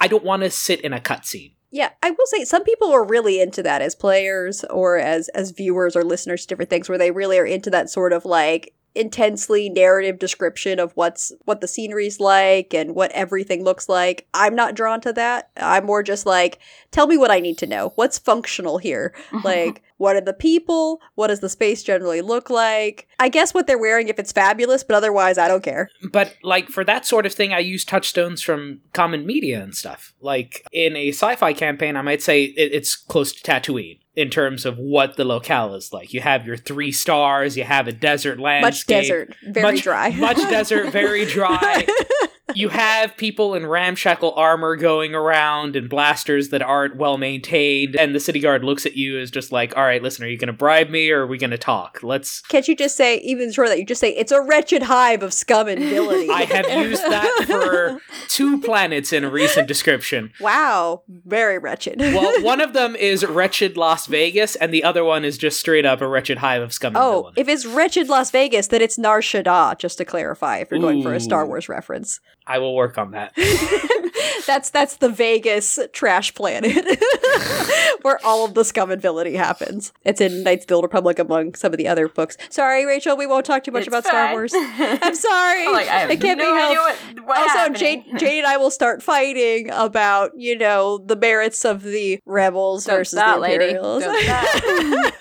I don't want to sit in a cutscene. Yeah, I will say some people are really into that as players or as as viewers or listeners to different things where they really are into that sort of like intensely narrative description of what's what the scenery's like and what everything looks like. I'm not drawn to that. I'm more just like tell me what I need to know. What's functional here? Like what are the people? What does the space generally look like? I guess what they're wearing if it's fabulous, but otherwise I don't care. But like for that sort of thing, I use touchstones from common media and stuff. Like in a sci-fi campaign, I might say it, it's close to Tatooine in terms of what the locale is like. You have your three stars. You have a desert landscape. Much desert, very much, dry. much desert, very dry. you have people in ramshackle armor going around and blasters that aren't well maintained, and the city guard looks at you as just like, all right, listen, are you going to bribe me or are we going to talk? Let's. Can't you just say, even short that you just say, it's a wretched hive of scum and villainy? I have used that for two planets in a recent description. wow, very wretched. Well, one of them is wretched Las Vegas, and the other one is just straight up a wretched hive of scum and Oh, villainy. if it's wretched Las Vegas, then it's Nar Shaddaa, just to clarify, if you're going for a Star Wars reference. I will work on that. that's that's the Vegas trash planet where all of the scum and villainy happens. It's in Knights of the Republic among some of the other books. Sorry, Rachel, we won't talk too much It's about Star. Wars. I'm sorry. I'm like, I have it can't no be idea helped. what, what also, happening. Jade, Jade and I will start fighting about, you know, the merits of the rebels Don't versus start, the lady. Imperials. Don't start.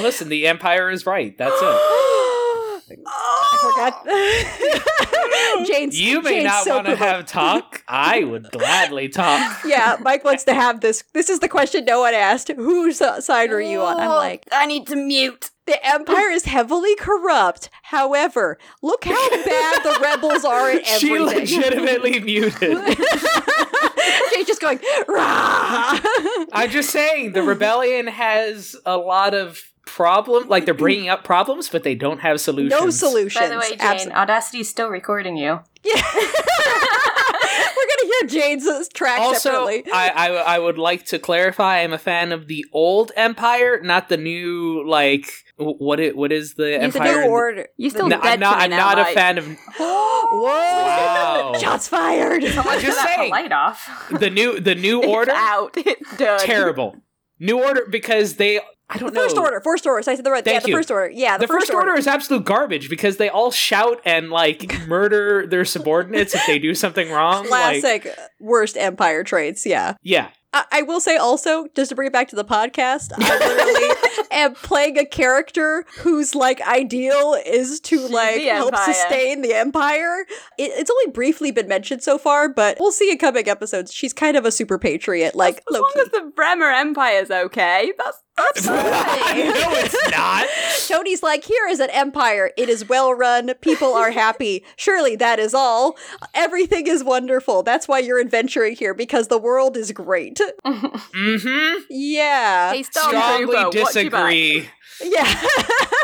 Listen, the Empire is right. That's it. I forgot. Jane's, You may Jane's not so want to have talk. I would gladly talk. Yeah, Mike wants to have this. This is the question no one asked. Whose side are you on? I'm Oh, like, I need to mute. the Empire is heavily corrupt. However, look how bad the rebels are at She legitimately muted. Jane's just going, rah! I'm just saying, the rebellion has a lot of problem. Like they're bringing up problems, but they don't have solutions. no solutions. By the way, Jane, Abs- Audacity's still recording you. yeah. We're gonna hear Jane's track Also, separately. I, I I would like to clarify. I'm a fan of the old Empire, not the new. Like what it what is the Use the Empire? New in- order. You still No, I'm not. I'm now, not a fan of Whoa! Wow. Shots fired. Someone just saying. light off. the new the new It's order. out. It's done. Terrible. New order because they. I The don't first know. order. First order. So I said the right. Thank yeah, the you. first order. Yeah, the, the first order is absolute garbage because they all shout and like murder their subordinates if they do something wrong. Like, Classic worst Empire traits. Yeah. yeah, I, I will say also, just to bring it back to the podcast, I literally am playing a character whose like ideal is to like the help Empire. sustain the empire. It, it's only briefly been mentioned so far, but we'll see in coming episodes. She's kind of a super patriot, like As long as the Bremer Empire's okay, that's that's no, it's not. Tony's like, here is an empire. It is well run. People are happy. Surely that is all. Everything is wonderful. That's why you're adventuring here because the world is great. Mm-hmm. Yeah. Hey, Strongly Stormtrooper, watch your back. disagree. Yeah.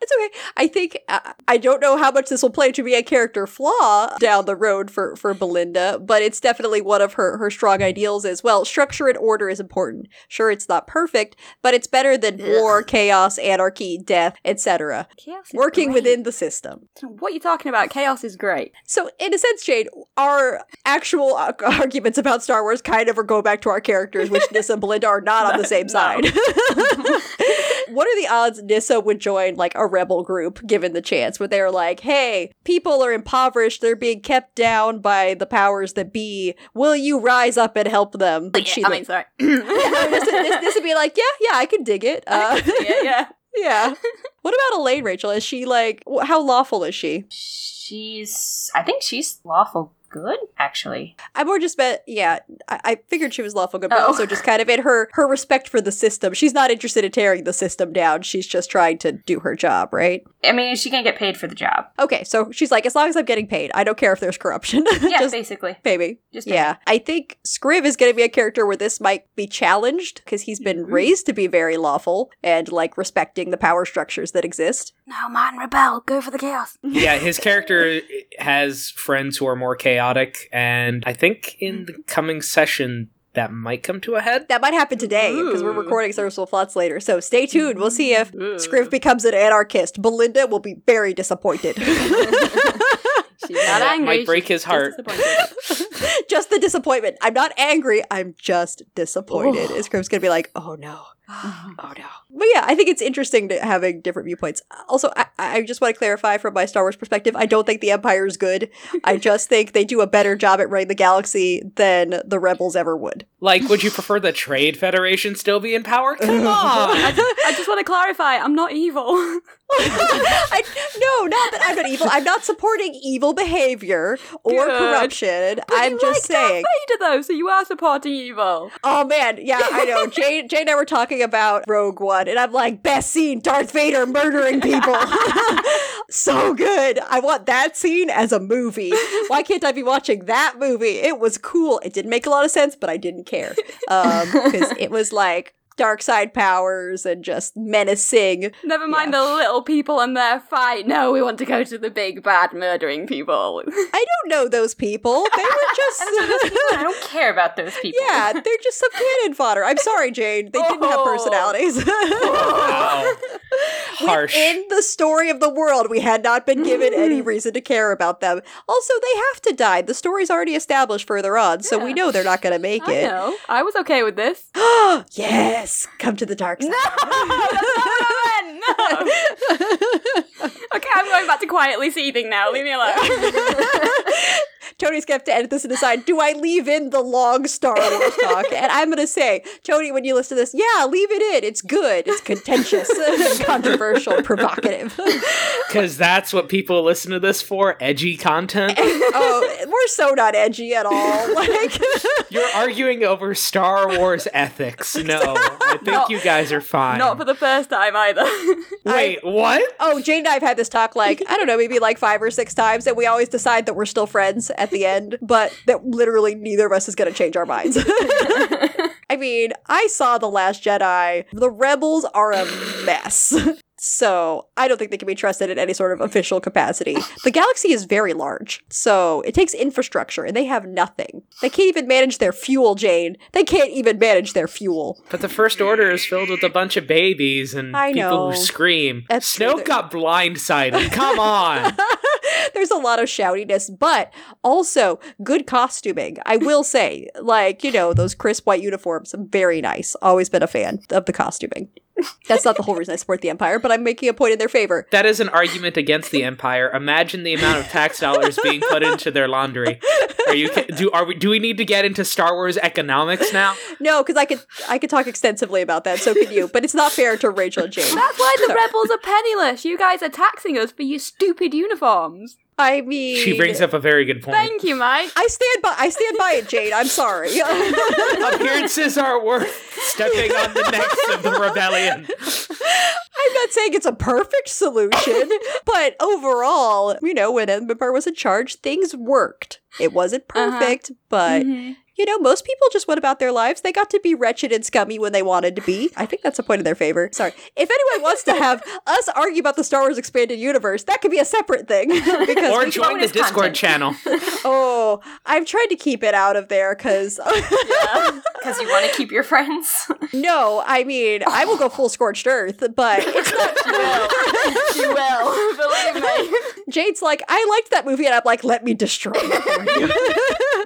it's okay. I think uh, I don't know how much this will play to be a character flaw down the road for for Belinda, but it's definitely one of her her strong ideals as well. Structure and order is important. Sure, it's not perfect, but it's better than war, chaos, anarchy, death, etc. Chaos is Working great. within the system. What are you talking about? Chaos is great. So, in a sense, Jade, our actual uh, arguments about Star Wars kind of are go back to our characters, which Nissa and Belinda are not on the same side. what are the odds Nissa would join like a rebel group given the chance? Where they're like, "Hey, people are impoverished; they're being kept down by the powers that be. Will you rise up and help them?" Like, Yeah, she I mean, sorry. this, would be like, "Yeah, yeah, I can dig it." Uh, yeah, yeah. yeah. What about Elaine, Rachel? Is she like, how lawful is she? She's. I think she's lawful good, actually. I more just bet, yeah. I, I figured she was lawful good, but Oh. also just kind of in her her respect for the system. She's not interested in tearing the system down. She's just trying to do her job, right? I mean, she can get paid for the job. Okay, so she's like, as long as I'm getting paid, I don't care if there's corruption. Yeah, just basically. maybe. Just Yeah, I think Scriv is going to be a character where this might be challenged because he's been Mhm. raised to be very lawful and like respecting the power structures that exist. No, man, rebel. Go for the chaos. Yeah, his character has friends who are more chaotic, and I think in the mm. coming session that might come to a head. That might happen today because we're recording Cersei Plots later. So stay tuned. We'll see if Ooh. Scriv becomes an anarchist. Belinda will be very disappointed. She's not That angry. might break she's his heart. just just the disappointment. I'm not angry. I'm just disappointed. Is Scriv's gonna be like, oh no, oh no. But yeah, I think it's interesting to having different viewpoints. Also, I, I just want to clarify from my Star Wars perspective. I don't think the Empire is good. I just think they do a better job at running the galaxy than the rebels ever would. Like, would you prefer the Trade Federation still be in power? Come I on! just, I just want to clarify. I'm not evil. I, no, not that I'm not evil. I'm not supporting evil behavior or Good. corruption. But I'm You just like Darth saying. Vader, though, so you are supporting evil. Oh man, yeah, I know. Jane, Jane and I were talking about Rogue One, and I'm like, best scene: Darth Vader murdering people. so good. I want that scene as a movie. Why can't I be watching that movie? It was cool. It didn't make a lot of sense, but I didn't care um, because it was like dark side powers and just menacing. Never mind the little people and their fight. No, we want to go to the big bad murdering people. I don't know those people. They were just. So people, I don't care about those people. Yeah, they're just some cannon fodder. I'm sorry, Jane. They didn't have Oh. personalities. Wow. Harsh. In the story of the world, we had not been given any mm. reason to care about them. Also, they have to die. The story's already established further on, so we know they're not going to make I it. know. I was okay with this. yes, come to the dark side. No! okay, I'm going back to quietly seething now. Leave me alone. Tony's going to have to edit this and decide, do I leave in the long Star Wars talk? And I'm going to say, Tony, when you listen to this, yeah, leave it in. It's good. It's contentious, controversial, provocative. Because that's what people listen to this for edgy content. oh, we're so not edgy at all. Like, You're arguing over Star Wars ethics. No, I think Not- you guys are fine. Not for the first time either. Wait, what? oh, Jane and I have had this talk like, I don't know, maybe like five or six times, and we always decide that we're still friends at the end, but that literally neither of us is going to change our minds. I mean, I saw The Last Jedi. The rebels are a mess. So, I don't think they can be trusted in any sort of official capacity. The galaxy is very large, so it takes infrastructure, and they have nothing. They can't even manage their fuel, Jane. They can't even manage their fuel. But the First Order is filled with a bunch of babies and people who scream. That's true. Got blindsided. Come on. There's a lot of shoutiness, but also good costuming. I will say, like, you know, those crisp white uniforms, very nice. Always been a fan of the costuming. That's not the whole reason I support the Empire, but I'm making a point in their favor. That is an argument against the Empire. Imagine the amount of tax dollars being put into their laundry. Are you do are we do we need to get into Star Wars economics now? No, because I could I could talk extensively about that, so could you. But it's not fair to Rachel and Jane. That's why the rebels are penniless. You guys are taxing us for your stupid uniforms. I mean, She brings up a very good point. Thank you, Mike. I stand by. I stand by it, Jade. I'm sorry. Appearances are worth stepping on the necks of the rebellion. I'm not saying it's a perfect solution, but overall, you know, when Empire was in charge, things worked. It wasn't Uh-huh. perfect, but Mhm. You know, most people just went about their lives. They got to be wretched and scummy when they wanted to be. I think that's a point in their favor. Sorry. If anyone wants to have us argue about the Star Wars expanded universe, that could be a separate thing. because Or join the Discord content. channel. oh, I've tried to keep it out of there because Because you want to keep your friends. no, I mean, I will go full scorched earth, but it's not you will. Believe me. Jade's like, I liked that movie, and I'm like, let me destroy it for you.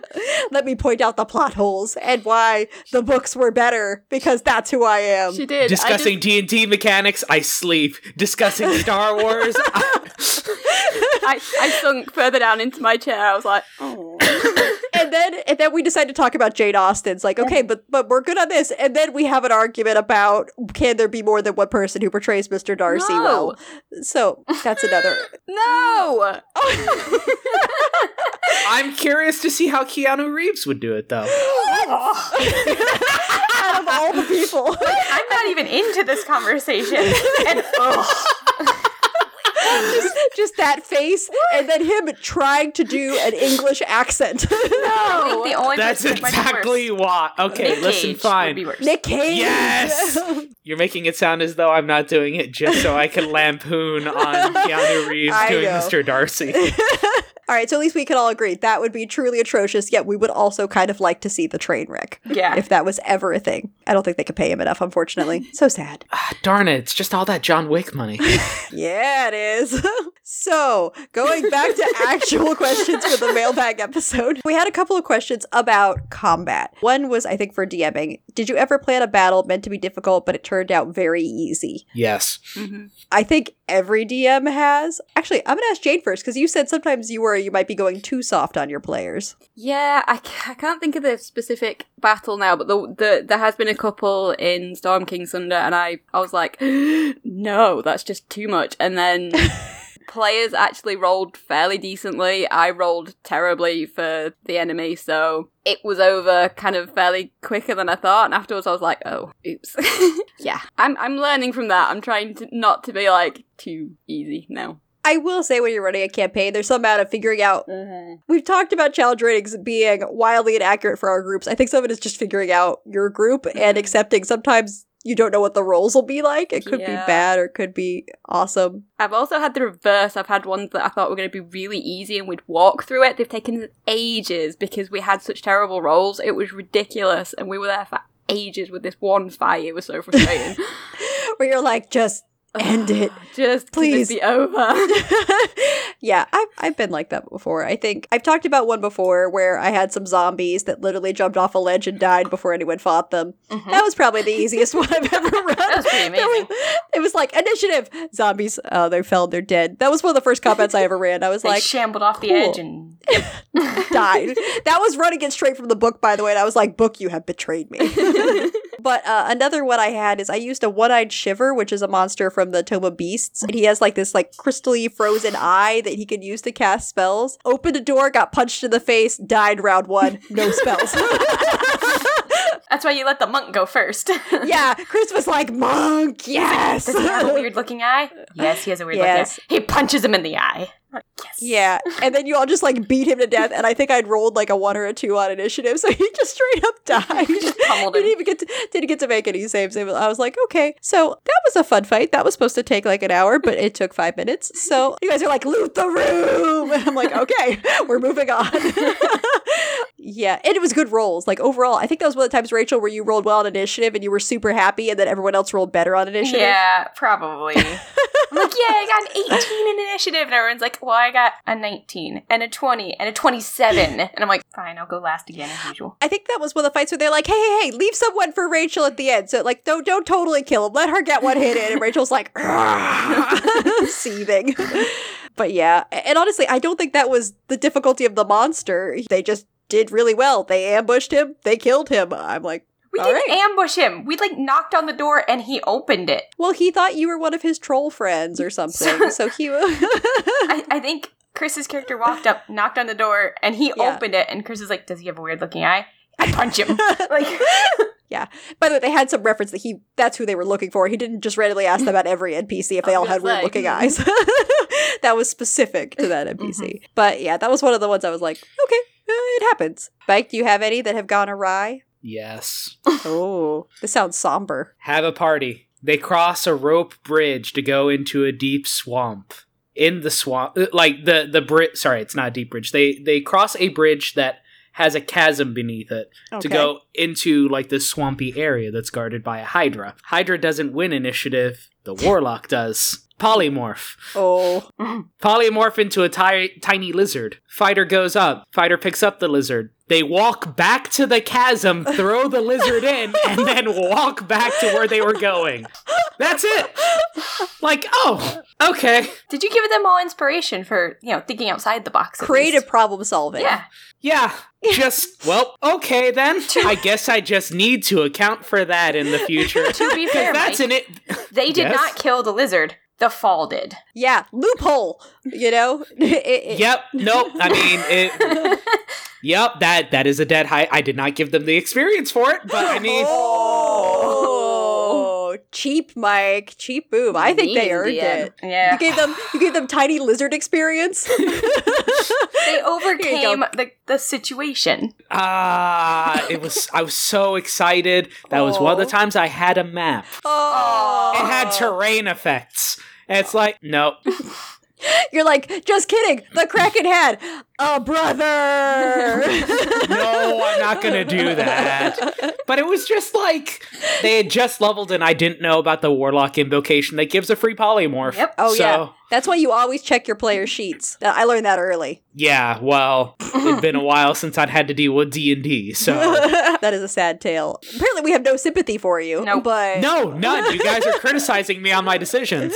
let me point out the plot holes and why the books were better, because that's who I am. She did. Discussing D and D mechanics, I sleep. Discussing Star Wars, I, I sunk further down into my chair. I was like, oh. and then and then we decide to talk about Jane Austen's like, okay, but but we're good on this. And then we have an argument about can there be more than one person who portrays Mr. Darcy No. well. So that's another no. I'm curious to see how Keanu Reeves would do it, though. out of all the people. I'm not even into this conversation. And ugh. Just, just that face, and then him trying to do an English accent. I think the only That's person that might be exactly worse- why. Okay, Nick listen, Cage fine. Would be worse. Nick Cage. Yes! You're making it sound as though I'm not doing it just so I can lampoon on Keanu Reeves I doing know. Mr. Darcy. All right, so at least we can all agree that would be truly atrocious. Yet we would also kind of like to see the train wreck Yeah. if that was ever a thing. I don't think they could pay him enough, unfortunately. So sad. Ah, darn it, it's just all that John Wick money. Yeah, it is. so, going back to actual questions for the mailbag episode, we had a couple of questions about combat. One was, I think, for DMing. Did you ever plan a battle meant to be difficult, but it turned out very easy? yes. I think every DM has. Actually, I'm going to ask Jade first because you said sometimes you were you might be going too soft on your players. Yeah, I, I can't think of the specific battle now, but the, the there has been a couple in Storm King Thunder, and I I was like, no, that's just too much. And then players actually rolled fairly decently. I rolled terribly for the enemy, so it was over kind of fairly quicker than I thought. And afterwards, I was like, "Oh, oops." yeah, I'm I'm learning from that. I'm trying to not to be like too easy now. I will say when you're running a campaign, there's some amount of figuring out. Mm-hmm. We've talked about challenge ratings being wildly inaccurate for our groups. I think some of it is just figuring out your group and mm-hmm. accepting sometimes you don't know what the roles will be like. It could Yeah. be bad or it could be awesome. I've also had the reverse. I've had ones that I thought were going to be really easy and we'd walk through it. They've taken ages because we had such terrible rolls. It was ridiculous, and we were there for ages with this one fight. It was so frustrating. Where you're like, just end it. Just Please. please be over. yeah, I've, I've been like that before. I think I've talked about one before where I had some zombies that literally jumped off a ledge and died before anyone fought them. Mhm. That was probably the easiest one I've ever run. That was pretty amazing. it was like initiative zombies. Oh, they fell. They're dead. That was one of the first combats I ever ran. I was like, shambled off the edge and died. That was running it straight from the book, by the way. And I was like, book, you have betrayed me. but uh, another one I had is I used a one-eyed shiver, which is a monster from the Tome of Beasts, and he has like this like crystally frozen eye that he can use to cast spells. Opened a door, got punched in the face, died round one, no spells. that's why you let the monk go first. yeah, Chris was like, monk, yes. Does he have a weird looking eye? Yes, he has a weird Yes. looking eye. He punches him in the eye. Yes. Yeah, and then you all just like beat him to death, and I think I'd rolled like a one or a two on initiative, so he just straight up died. Just pummeled didn't even get to, didn't get to make any saves. I was like, okay, so that was a fun fight. That was supposed to take like an hour, but it took five minutes. So you guys are like, loot the room, and I'm like, okay, we're moving on. Yeah, and it was good rolls. Like overall, I think that was one of the times Rachel where you rolled well on initiative and you were super happy, and then everyone else rolled better on initiative. Yeah, probably. I'm like, yeah, I got an 18 in initiative. And everyone's like, well, I got a 19 and a 20 and a 27. And I'm like, fine, I'll go last again as usual. I think that was one of the fights where they're like, "Hey, hey, hey, leave someone for Rachel at the end." So like, don't don't totally kill him. Let her get one hit in. And Rachel's like, seething. But yeah, and honestly, I don't think that was the difficulty of the monster. They just did really well. They ambushed him. They killed him. I'm like, We didn't right. ambush him. We like knocked on the door and he opened it. well, he thought you were one of his troll friends or something. so he. I, I think Chris's character walked up, knocked on the door, and he Yeah. opened it. And Chris is like, "Does he have a weird looking eye?" I punch him. like, Yeah. By the way, they had some reference that he that's who they were looking for. He didn't just randomly ask them about every NPC if they all had gonna weird looking say. eyes. that was specific to that NPC. Mm-hmm. But yeah, that was one of the ones I was like, okay, it happens. Mike, do you have any that have gone awry? Yes. Oh, this sounds somber. Have a party. They cross a rope bridge to go into a deep swamp. In the swamp, uh, like the the bridge. Sorry, it's not a deep bridge. They they cross a bridge that has a chasm beneath it Okay. to go into like this swampy area that's guarded by a Hydra. Hydra doesn't win initiative. The Warlock does. Polymorph. Oh, Polymorph into a ti- tiny lizard. Fighter goes up. Fighter picks up the lizard. They walk back to the chasm, throw the lizard in, and then walk back to where they were going. That's it. Like, oh, okay. did you give them all inspiration for you know thinking outside the box? creative least? problem solving. Yeah. Yeah, just, well, okay then. I guess I just need to account for that in the future. To be fair, That's Mike, in it. they did Yes. not kill the lizard. The fall did. Yeah, loophole. You know. It- it- Yep. Nope. I mean, it. Yep. That that is a dead high. I did not give them the experience for it, but I mean, oh, cheap, Mike. Cheap move. I think they earned it. Yeah. You gave them. You gave them tiny lizard experience. they overcame the, the situation. Ah, it was. I was so excited. That was one of the times I had a map. Oh, It had terrain effects. And it's like, nope. You're like, just kidding. The Kraken had a brother. No, I'm not gonna do that. But it was just like they had just leveled, and I didn't know about the warlock invocation that gives a free polymorph. Yep. Oh So, yeah, that's why you always check your player sheets. I learned that early. Yeah, well, it'd been a while since I'd had to deal with D and D, so that is a sad tale. Apparently, we have no sympathy for you. Nope. But No, none. You guys are criticizing me on my decisions.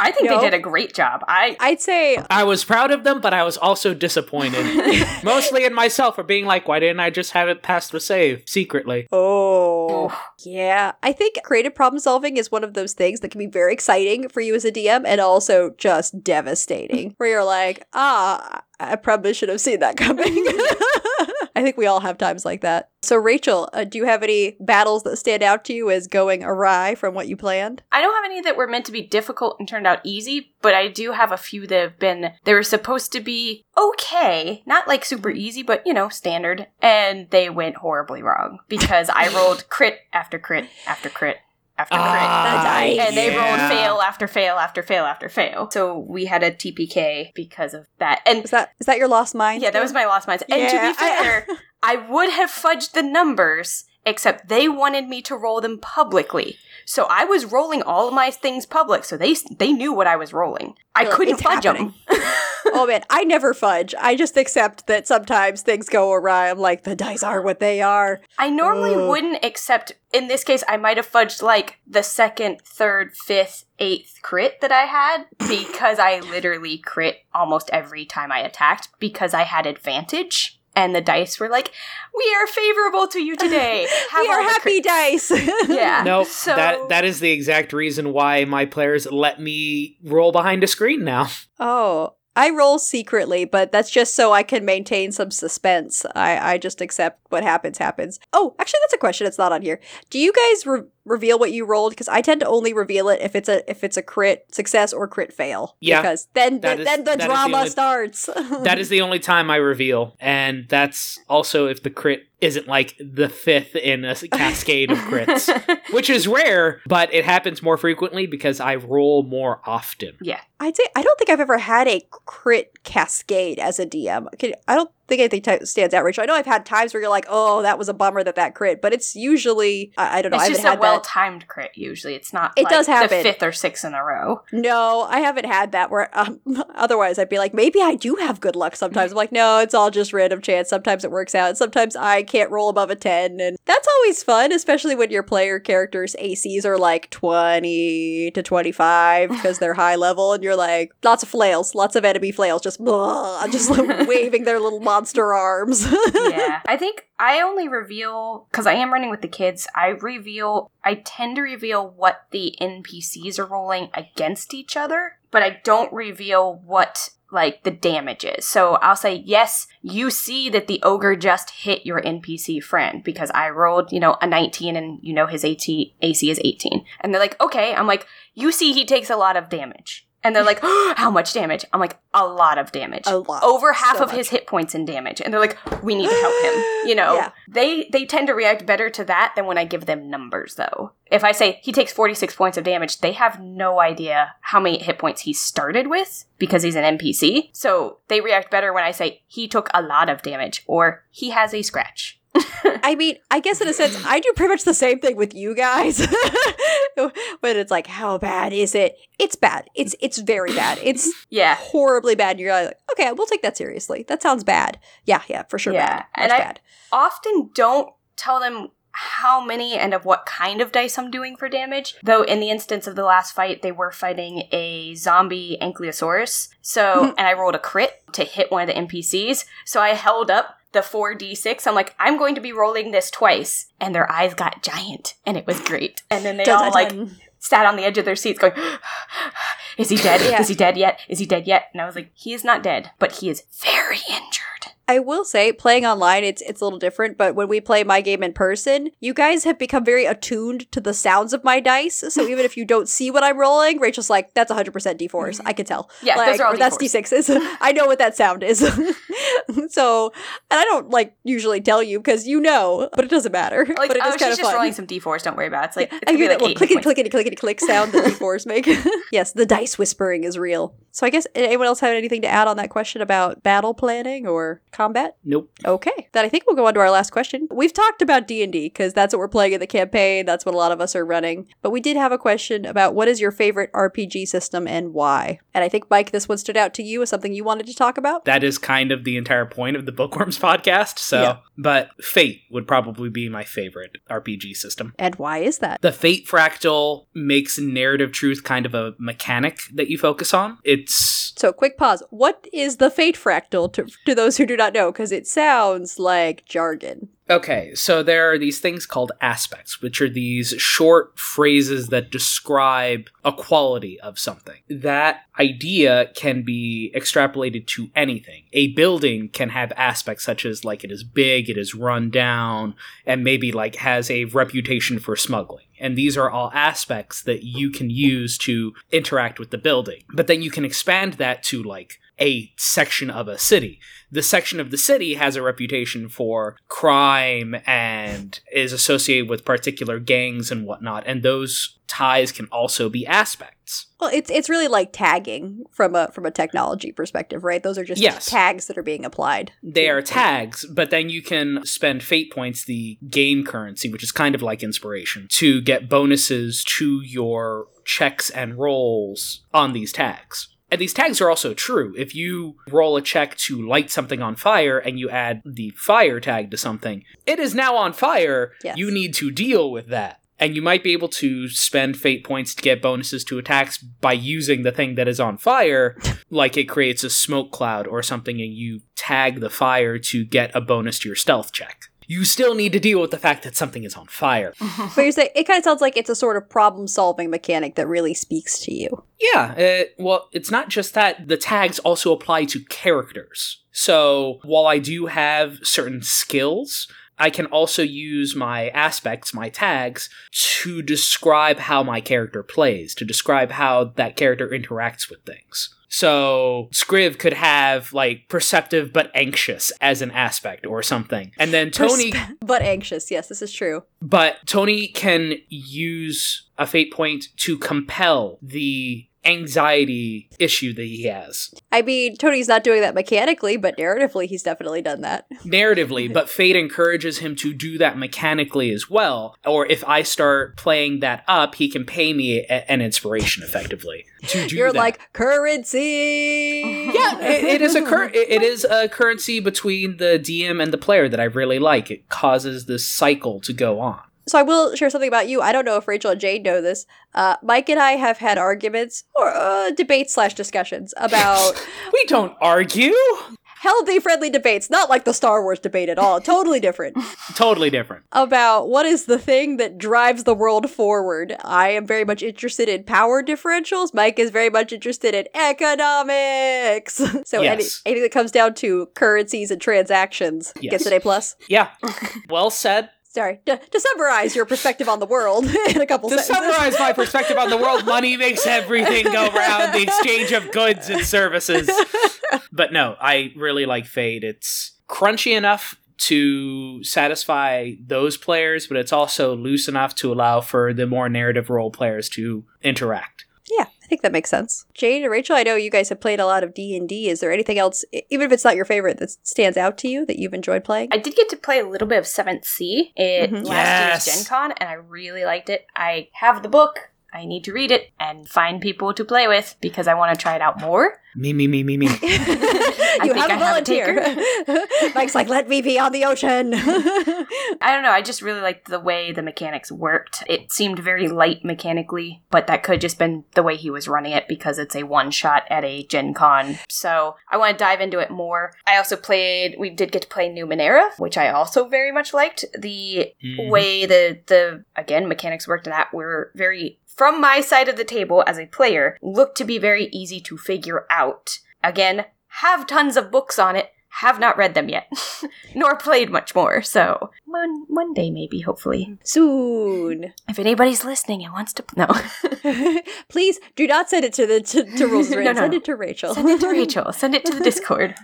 I think No. they did a great job. I I'd say I was proud of them, but I was also disappointed. Mostly in myself for being like, why didn't I just have it past the save secretly? Oh, yeah. I think creative problem solving is one of those things that can be very exciting for you as a DM and also just devastating. where you're like, ah, I probably should have seen that coming. I think we all have times like that. So, Rachel, uh, do you have any battles that stand out to you as going awry from what you planned? I don't have any that were meant to be difficult and turned out easy, but I do have a few that have been they were supposed to be okay, not like super easy, but you know, standard, and they went horribly wrong because I rolled crit after crit after crit after crit. Ah, and they rolled fail after fail after fail after fail. So we had a TPK because of that. And Is that is that your lost mind? yeah, that was my lost minds. And to Yeah, be I- fair, I would have fudged the numbers, except they wanted me to roll them publicly. So I was rolling all of my things public, so they they knew what I was rolling. I You're couldn't "It's fudge happening." them. oh man, I never fudge. I just accept that sometimes things go awry. I'm like, the dice are what they are. I normally Ugh. wouldn't, accept. in this case, I might have fudged like the second, third, fifth, eighth crit that I had because I literally crit almost every time I attacked because I had advantage. And the dice were like, "We are favorable to you today. Have we are happy crits." dice. Yeah. Nope. So that that is the exact reason why my players let me roll behind a screen now. Oh, I roll secretly, but that's just so I can maintain some suspense. I, I just accept what happens, happens. Oh, actually, that's a question. It's not on here. Do you guys re- reveal what you rolled? Because I tend to only reveal it if it's a if it's a crit success or crit fail. Yeah, Because then that then, is- then the that is the drama only- starts. that is the only time I reveal, and that's also if the crit isn't like the fifth in a cascade of crits, which is rare, but it happens more frequently because I roll more often. yeah. I'd say I don't think I've ever had a crit cascade as a DM. Can- I don't think anything t- stands out, Rachel. I know I've had times where you're like, "Oh, that was a bummer that that crit," but it's usually I, I don't know. It's I just a well timed crit. Usually, it's not. It like does happen. The fifth or sixth in a row. No, I haven't had that where um, otherwise I'd be like, maybe I do have good luck sometimes. I'm like, no, it's all just random chance. Sometimes it works out. Sometimes I can't roll above a 10. And that's always fun, especially when your player characters' ACs are like 20 to 25 because they're high level and you're like, lots of flails, lots of enemy flails, just, blah, just like, waving their little monster arms. yeah. I think I only reveal because I am running with the kids. I reveal. I tend to reveal what the NPCs are rolling against each other, but I don't reveal what like the damage is. So I'll say, yes, you see that the ogre just hit your NPC friend because I rolled, you know, a 19 and you know his AT, AC is 18. And they're like, okay. I'm like, you see he takes a lot of damage. And they're like, how much damage? I'm like, a lot of damage. A lot. Over half So of his hit points in damage. And they're like, we need to help him. You know, Yeah. they they tend to react better to that than when I give them numbers though. If I say he takes 46 points of damage, they have no idea how many hit points he started with because he's an NPC. So they react better when I say he took a lot of damage or he has a scratch. I mean, I guess in a sense, I do pretty much the same thing with you guys. but it's like, how bad is it? It's bad. It's it's very bad. It's Yeah. horribly bad. And you're like, okay, we'll take that seriously. That sounds bad. Yeah, yeah, for sure Yeah, bad. and Much I- bad. Often don't tell them how many and of what kind of dice I'm doing for damage. Though in the instance of the last fight, they were fighting a zombie Ankylosaurus. So, mm-hmm. and I rolled a crit to hit one of the NPCs. So I held up the 4d6. I'm like, I'm going to be rolling this twice. And their eyes got giant. And it was great. And then they Dun, all like dun. sat on the edge of their seats going, Is he dead? Yeah. Is he dead yet? Is he dead yet? And I was like, He is not dead, but he is very injured. I will say, playing online, it's it's a little different. But when we play my game in person, you guys have become very attuned to the sounds of my dice. So even if you don't see what I'm rolling, Rachel's like, "That's 100 percent D4s. Mm-hmm. I can tell." Yeah, like, those are all or that's D4s. D6s. I know what that sound is. so, and I don't like usually tell you because you know, but it doesn't matter. Like, but it oh, is kind of just fun. rolling some d4s. Don't worry about it. It's like, it's I hear that eight clickety clickety clickety click sound that D4s make. yes, the dice whispering is real. So I guess anyone else have anything to add on that question about battle planning or combat? Nope. Okay, then I think we'll go on to our last question. We've talked about D and D because that's what we're playing in the campaign. That's what a lot of us are running. But we did have a question about what is your favorite RPG system and why. And I think Mike, this one stood out to you as something you wanted to talk about. That is kind of the entire point of the Bookworms podcast. So, Yeah. but Fate would probably be my favorite RPG system. And why is that? The Fate Fractal makes narrative truth kind of a mechanic that you focus on. It's So, quick pause. What is the Fate Fractal to, to those who do not know? Because it sounds like jargon. Okay, so there are these things called aspects, which are these short phrases that describe a quality of something. That idea can be extrapolated to anything. A building can have aspects such as like it is big, it is run down, and maybe like has a reputation for smuggling. And these are all aspects that you can use to interact with the building. But then you can expand that to like a section of a city. The section of the city has a reputation for crime and is associated with particular gangs and whatnot, and those ties can also be aspects. Well, it's it's really like tagging from a from a technology perspective, right? Those are just Yes. tags that are being applied. They are tags, but then you can spend fate points, the game currency, which is kind of like inspiration, to get bonuses to your checks and rolls on these tags. And these tags are also true. If you roll a check to light something on fire and you add the fire tag to something, it is now on fire. Yes. You need to deal with that. And you might be able to spend fate points to get bonuses to attacks by using the thing that is on fire, like it creates a smoke cloud or something, and you tag the fire to get a bonus to your stealth check. You still need to deal with the fact that something is on fire. But you're saying it kind of sounds like it's a sort of problem solving mechanic that really speaks to you. Yeah, uh, well, it's not just that. The tags also apply to characters. So while I do have certain skills, I can also use my aspects, my tags, to describe how my character plays, to describe how that character interacts with things. So Scriv could have like perceptive but anxious as an aspect or something. And then Tony Perspe- but anxious. Yes, this is true. but Tony can use a fate point to compel the anxiety issue that he has. I mean, Tony's not doing that mechanically, but narratively, he's definitely done that. Narratively, but fate encourages him to do that mechanically as well. Or if I start playing that up, he can pay me a- an inspiration effectively to do You're that. like currency. yeah, it, it is a cur- it it is a currency between the DM and the player that I really like. It causes this cycle to go on. So I will share something about you. I don't know if Rachel and Jade know this. Uh, Mike and I have had arguments or uh, debates slash discussions about We don't argue. healthy, friendly debates, not like the Star Wars debate at all. Totally different. Totally different. about what is the thing that drives the world forward. I am very much interested in power differentials. Mike is very much interested in economics. so any, anything that comes down to currencies and transactions Yes. gets an A plus. Yeah. Well said. Sorry, to, to summarize your perspective on the world in a couple seconds. To sentences. summarize my perspective on the world, money makes everything go round, the exchange of goods and services. But no, I really like Fate. It's crunchy enough to satisfy those players, but it's also loose enough to allow for the more narrative role players to interact. Yeah, I think that makes sense. Jade and Rachel, I know you guys have played a lot of D and D. Is there anything else, even if it's not your favorite, that stands out to you that you've enjoyed playing? I did get to play a little bit of Seventh Sea at Mhm. last Yes. year's Gen Con, and I really liked it. I have the book. I need to read it and find people to play with because I want to try it out more. Me, me, me, me, me. you have a I have a volunteer. Mike's like, let me be on the ocean. I don't know. I just really liked the way the mechanics worked. It seemed very light mechanically, but that could just been the way he was running it because it's a one shot at a Gen Con. So I want to dive into it more. I also played. We did get to play Numenera, which I also very much liked. The Mhm. way the the again mechanics worked in that were very from my side of the table as a player looked to be very easy to figure out. Again, have tons of books on it. Have not read them yet, nor played much more. So one one day maybe, hopefully, Soon. if anybody's listening and wants to, no, Please do not send it to the to, to Rules No, no. Send it to Rachel. send it to Rachel. Send it to the Discord.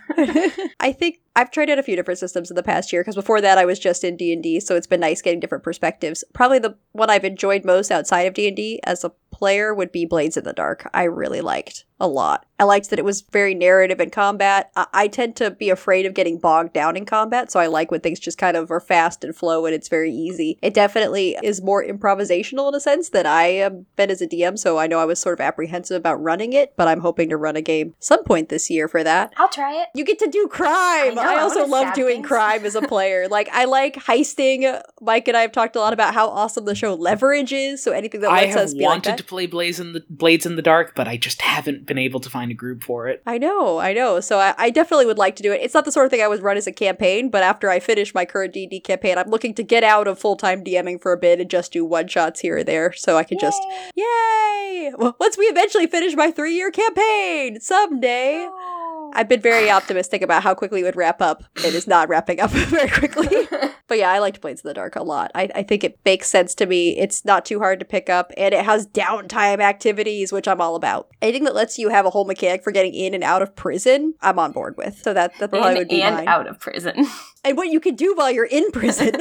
I think I've tried out a few different systems in the past year because before that I was just in D and D, so it's been nice getting different perspectives. Probably the one I've enjoyed most outside of D and D as a player would be Blades in the Dark. I really liked a lot. I liked that it was very narrative in combat. I-, I tend to be afraid of getting bogged down in combat, so I like when things just kind of are fast and flow and it's very easy. It definitely is more improvisational in a sense than I have been as a DM, so I know I was sort of apprehensive about running it, but I'm hoping to run a game some point this year for that. I'll try it. You get to do crime. I, know, I also wanna love doing things. crime as a player. like I like heisting. Mike and I have talked a lot about how awesome the show Leverage is. So anything that I lets have us be like wanted that. to play Blaze in the Blades in the Dark, but I just haven't been able to find a group for it. I know, I know. So I, I definitely would like to do it. It's not the sort of thing I would run as a campaign, but after I finish my current D&D campaign, I'm looking to get out of full-time DMing for a bit and just do one-shots here or there so I can just, yay! Well, once we eventually finish my three-year campaign, someday. I've been very optimistic about how quickly it would wrap up. It is not wrapping up very quickly. but yeah, I liked Blades in the Dark a lot. I, I think it makes sense to me. It's not too hard to pick up, and it has downtime activities, which I'm all about. Anything that lets you have a whole mechanic for getting in and out of prison, I'm on board with. So that, that probably In would be and mine. out of prison. And what you can do while you're in prison.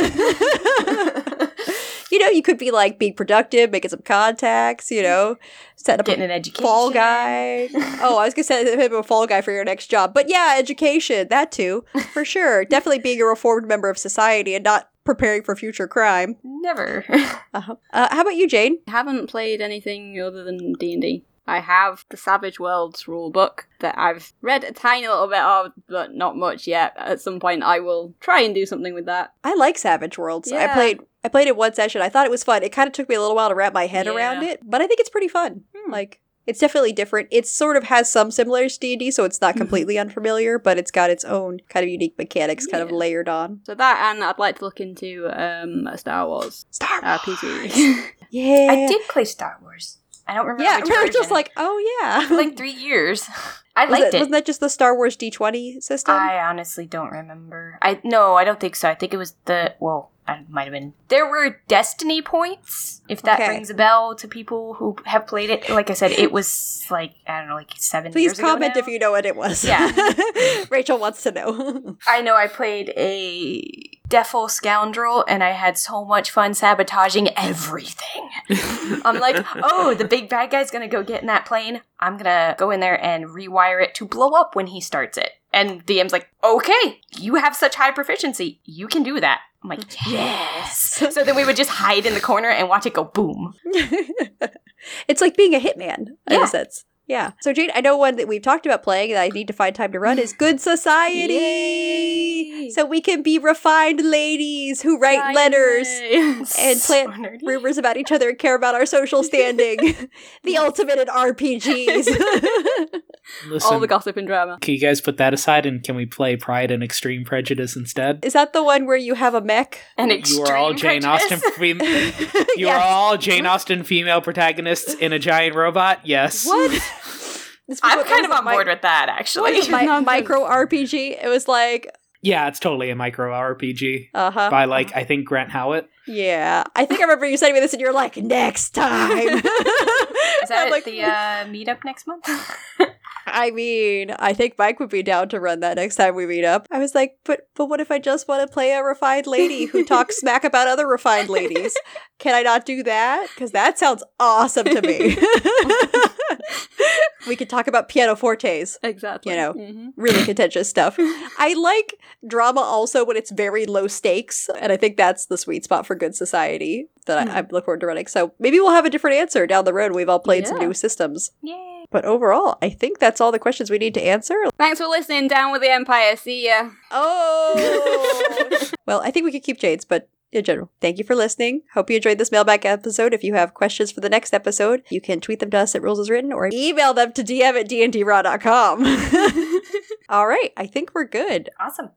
you know, you could be like being productive, making some contacts, you know, setting up a Getting an education. Fall Guy. Oh, I was gonna say him a Fall Guy for your next job, but yeah, education that too for sure. Definitely being a reformed member of society and not preparing for future crime. Never. Uh-huh. Uh, how about you, Jane? I haven't played anything other than D&D. I have the Savage Worlds rule book that I've read a tiny little bit of, but not much yet. At some point, I will try and do something with that. I like Savage Worlds. I played. I played it one session. I thought it was fun. It kind of took me a little while to wrap my head around it, but I think it's pretty fun. Hmm. Like it's definitely different. It sort of has some similarities to D&D, so it's not completely unfamiliar, but it's got its own kind of unique mechanics kind of layered on. So that, and I'd like to look into um, Star Wars Star RPG. Yeah. I did play Star Wars. I don't remember. Yeah, we were just like, oh yeah. for like three years. I Was liked it- it. Wasn't that just the Star Wars D20 system? I honestly don't remember. I no, I don't think so. I think it was the well, I might have been. There were destiny points, if that Okay. rings a bell to people who have played it. Like I said, it was like I don't know, like seven. Please years ago comment if you know what it was. Yeah. Rachel wants to know. I know I played a Defil scoundrel, and I had so much fun sabotaging everything. I'm like, oh, the big bad guy's gonna go get in that plane. I'm gonna go in there and rewire it to blow up when he starts it. And DM's like, okay, you have such high proficiency. You can do that. I'm like, yes. so then we would just hide in the corner and watch it go boom. it's like being a hitman in Yeah. a sense. Yeah. So Jane, I know one that we've talked about playing that I need to find time to run is Good Society. Yay! So we can be refined ladies who write letters and plant nerdy. rumors about each other and care about our social standing. the ultimate in RPGs. Listen, All the gossip and drama. can you guys put that aside and can we play Pride and Extreme Prejudice instead? is that the one where you have a mech? and extreme you are all extreme Jane Austen. prejudice. Fem- you Yes. are all Jane Austen female protagonists in a giant robot. Yes. What? This was I'm what- kind of on board mi- with that, what actually. was it, mi- micro RPG. It was like, Yeah, it's totally a micro RPG uh huh. by like I think Grant Howitt. Yeah, I think I remember you sending me this, and you're like, next time. Is that I'm like, the uh, meetup next month? I mean, I think Mike would be down to run that next time we meet up. I was like, but but what if I just want to play a refined lady who talks smack about other refined ladies? Can I not do that? Because that sounds awesome to me. We could talk about pianofortes. Exactly. You know. Mhm. Really contentious stuff. I like drama also when it's very low stakes, and I think that's the sweet spot for good society that I, I look forward to running. So maybe we'll have a different answer down the road. We've all played some new systems. Yay. But overall, I think that's all the questions we need to answer. Thanks for listening. Down with the Empire. See ya. Oh! well, I think we could keep Jade's, but in general, thank you for listening. Hope you enjoyed this mailbag episode. If you have questions for the next episode, you can tweet them to us at Rules as Written or email them to dm at dndraw.com. all right, I think we're good. Awesome.